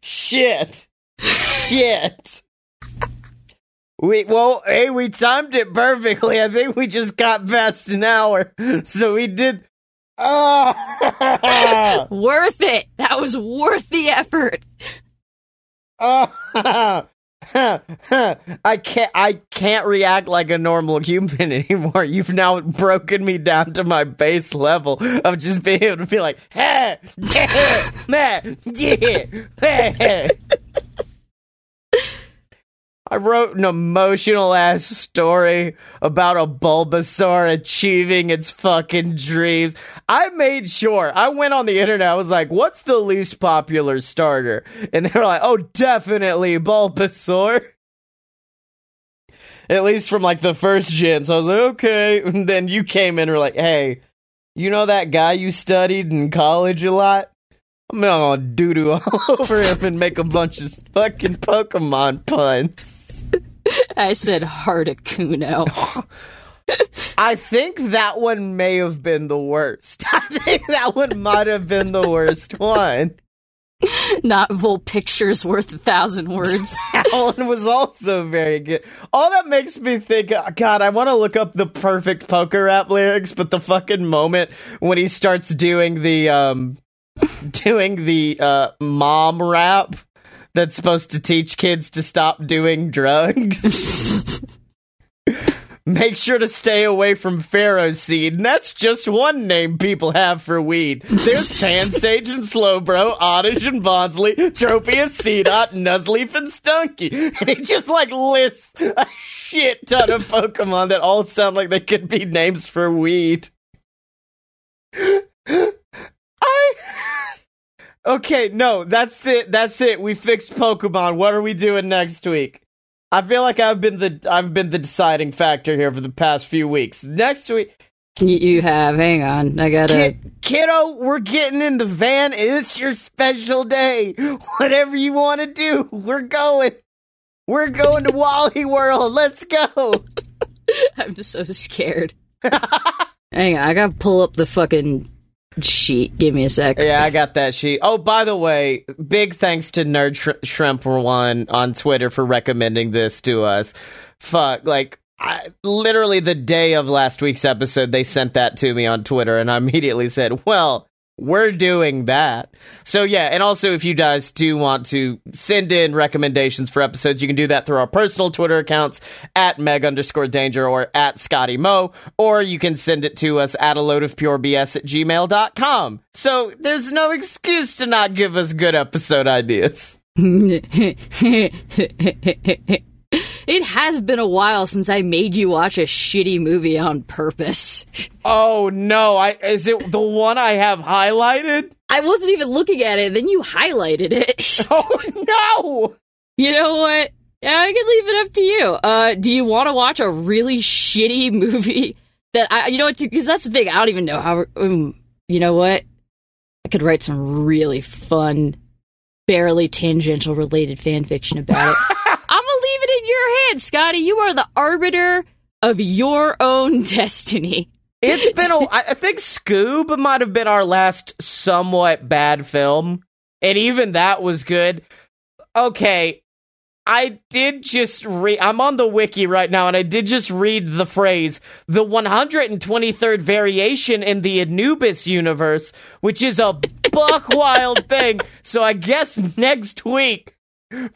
Shit. Shit. We, well, hey, we timed it perfectly. I think we just got past an hour. So we did. Oh. (laughs) Worth it. That was worth the effort. Oh. (laughs) I can't I can't react like a normal human (laughs) anymore. You've now broken me down to my base level of just being able to be like, hey, yeah, yeah, hey. (laughs) I wrote an emotional ass story about a Bulbasaur achieving its fucking dreams. I made sure. I went on the internet. I was like, what's the least popular starter? And they were like, oh, definitely Bulbasaur. At least from like the first gen. So I was like, okay. (laughs) And then you came in and were like, hey, you know that guy you studied in college a lot? I'm gonna doo doo (laughs) all over him and make a bunch of fucking Pokemon puns. (laughs) I said Hardicuno. (laughs) I think that one may have been the worst. (laughs) I think that one might have been the worst one. Not full pictures worth a thousand words. That one was also very good. All that makes me think, God, I want to look up the perfect PokéRap lyrics, but the fucking moment when he starts doing the um doing the uh mom rap that's supposed to teach kids to stop doing drugs. (laughs) Make sure to stay away from Ferroseed. And that's just one name people have for weed. There's Pansage (laughs) and Slowbro, Oddish and Bonsly, Tropius, Seedot, Nuzleaf, and Stunky. And he just like lists a shit ton of Pokemon that all sound like they could be names for weed. I. Okay, no, that's it. That's it. We fixed Pokemon. What are we doing next week? I feel like I've been the I've been the deciding factor here for the past few weeks. Next week, you have. Hang on. I gotta. kid, kiddo, we're getting in the van. It's your special day. (laughs) Whatever you want to do, we're going. We're going to Wally (laughs) World. Let's go. (laughs) I'm so scared. Hang on. I gotta pull up the fucking sheet. Give me a sec. Yeah, I got that sheet. Oh, by the way, big thanks to Nerd Sh- Shrimp One on Twitter for recommending this to us. Fuck, like I, literally the day of last week's episode, they sent that to me on Twitter, and I immediately said, "Well." We're doing that. So yeah, and also if you guys do want to send in recommendations for episodes, you can do that through our personal Twitter accounts at meg underscore danger or at Scotty Mo, or you can send it to us at a load of pure BS at gmail.com. So there's no excuse to not give us good episode ideas. (laughs) (laughs) it has been a while since I made you watch a shitty movie on purpose. (laughs) Oh no, I is it the one I have highlighted? I wasn't even looking at it, then you highlighted it. (laughs) Oh no! you know what? Yeah, I can leave it up to you. Uh, do you want to watch a really shitty movie that I, you know what, because that's the thing, I don't even know how, um, you know what? I could write some really fun, barely tangential related fan fiction about it. I'm gonna leave it in your hands, Scotty. You are the arbiter of your own (laughs) destiny. It's been a. (laughs) I I think Scoob might have been our last somewhat bad film, and even that was good. Okay, I did just read. I'm on the wiki right now, and I did just read the phrase "the 123rd variation in the Anubis universe," which is a buck wild thing. So I guess next week.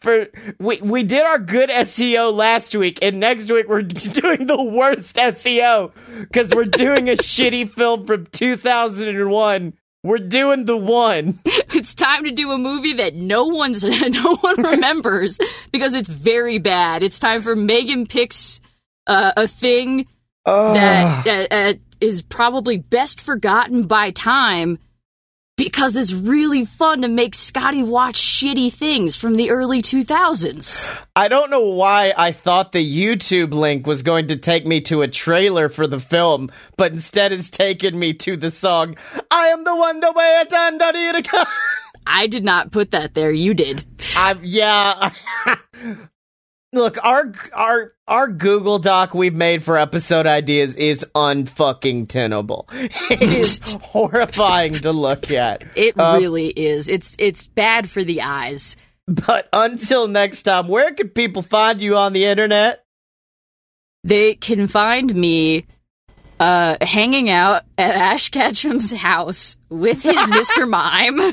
For we we did our good SEO last week, and next week we're (laughs) doing the worst SEO because we're doing a (laughs) shitty film from 2001. We're doing the one. (laughs) It's time to do a movie that no one's no one remembers because it's very bad. It's time for Megan picks uh, a thing that, that uh, is probably best forgotten by time because it's really fun to make Scotty watch shitty things from the early 2000s. I don't know why I thought the YouTube link was going to take me to a trailer for the film, but instead it's taken me to the song I am the one it's under the I did not put that there. You did. I'm yeah. (laughs) Look, our our our Google Doc we've made for episode ideas is unfucking tenable. (laughs) It is (laughs) horrifying to look at. It Uh, really is. It's it's bad for the eyes. But until next time, where can people find you on the internet? They can find me uh hanging out at Ash Ketchum's house with his (laughs) Mr. Mime.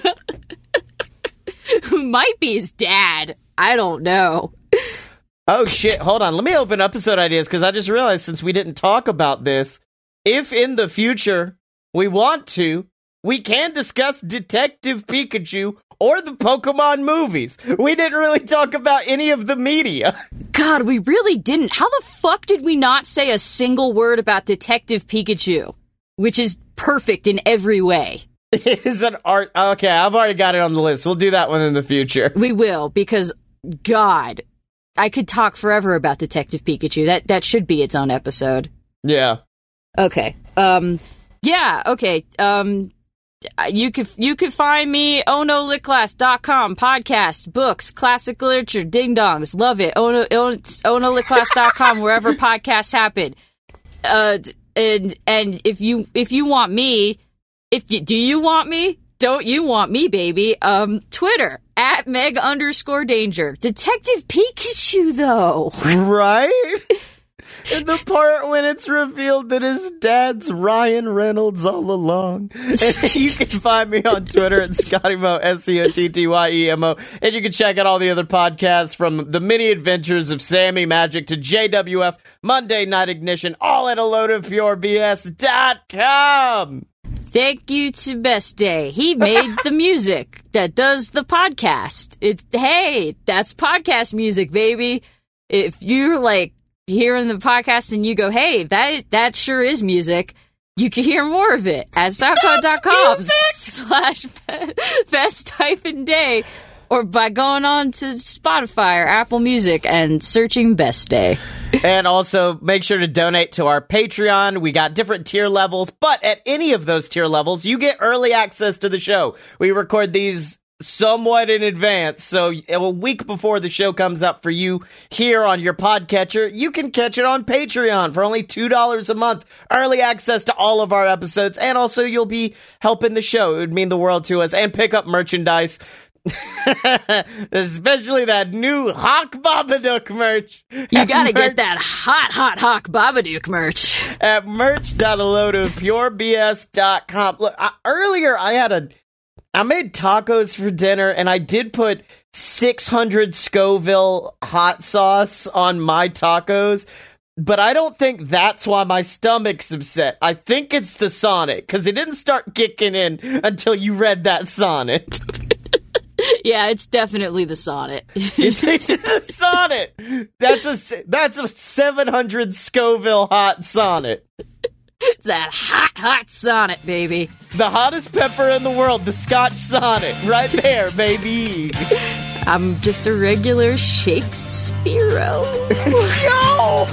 Who might be his dad. I don't know. Oh shit, hold on. Let me open episode ideas because I just realized since we didn't talk about this, if in the future we want to, we can discuss Detective Pikachu or the Pokemon movies. We didn't really talk about any of the media. God, we really didn't. How the fuck did we not say a single word about Detective Pikachu? Which is perfect in every way. (laughs) It is an art. Okay, I've already got it on the list. We'll do that one in the future. We will, because, God, I could talk forever about Detective Pikachu. That that should be its own episode. Yeah. Okay. Um. Yeah. Okay. Um. You could you could find me onolitclass.com podcast books classic literature ding dongs love it ono onolitclass.com wherever (laughs) podcasts happen uh and and if you if you want me if you do you want me don't you want me baby um twitter at meg underscore danger detective pikachu though Right? And the part when it's revealed that his dad's Ryan Reynolds all along. And you can find me on Twitter at ScottyEmo, S-C-O-T-T-Y-E-M-O. And you can check out all the other podcasts from the mini adventures of Sammy Magic to JWF, Monday Night Ignition, all at a load of purebs.com. Thank you to Best Day. He made (laughs) the music that does the podcast. It's hey, that's podcast music, baby. If you're like hearing the podcast and you go, hey, that that sure is music, you can hear more of it at (laughs) soundcloud.com slash (laughs) best hyphen day or by going on to Spotify or Apple Music and searching Best Day. And also make sure to donate to our Patreon. We got different tier levels, but at any of those tier levels, you get early access to the show. We record these somewhat in advance. So a week before the show comes up for you here on your podcatcher, you can catch it on Patreon for only $2 a month. Early access to all of our episodes. And also you'll be helping the show. It would mean the world to us and pick up merchandise. (laughs) Especially that new Hawk Babadook merch. You gotta get that hot, hot Hawk Babadook merch. at merch.aloadofpurebs.com. Look, I, earlier I had a, I made tacos for dinner and I did put 600 Scoville hot sauce on my tacos. But I don't think that's why my stomach's upset. I think it's the Sonic, because it didn't start kicking in until you read that Sonnet. (laughs) (laughs) Yeah, it's definitely the sonnet. (laughs) It's, it's the Sonnet. That's a that's a 700 Scoville hot Sonnet. it's that hot, hot sonnet, baby. The hottest pepper in the world, the Scotch Sonnet, right there, baby. (laughs) I'm just a regular Shakespeare. No!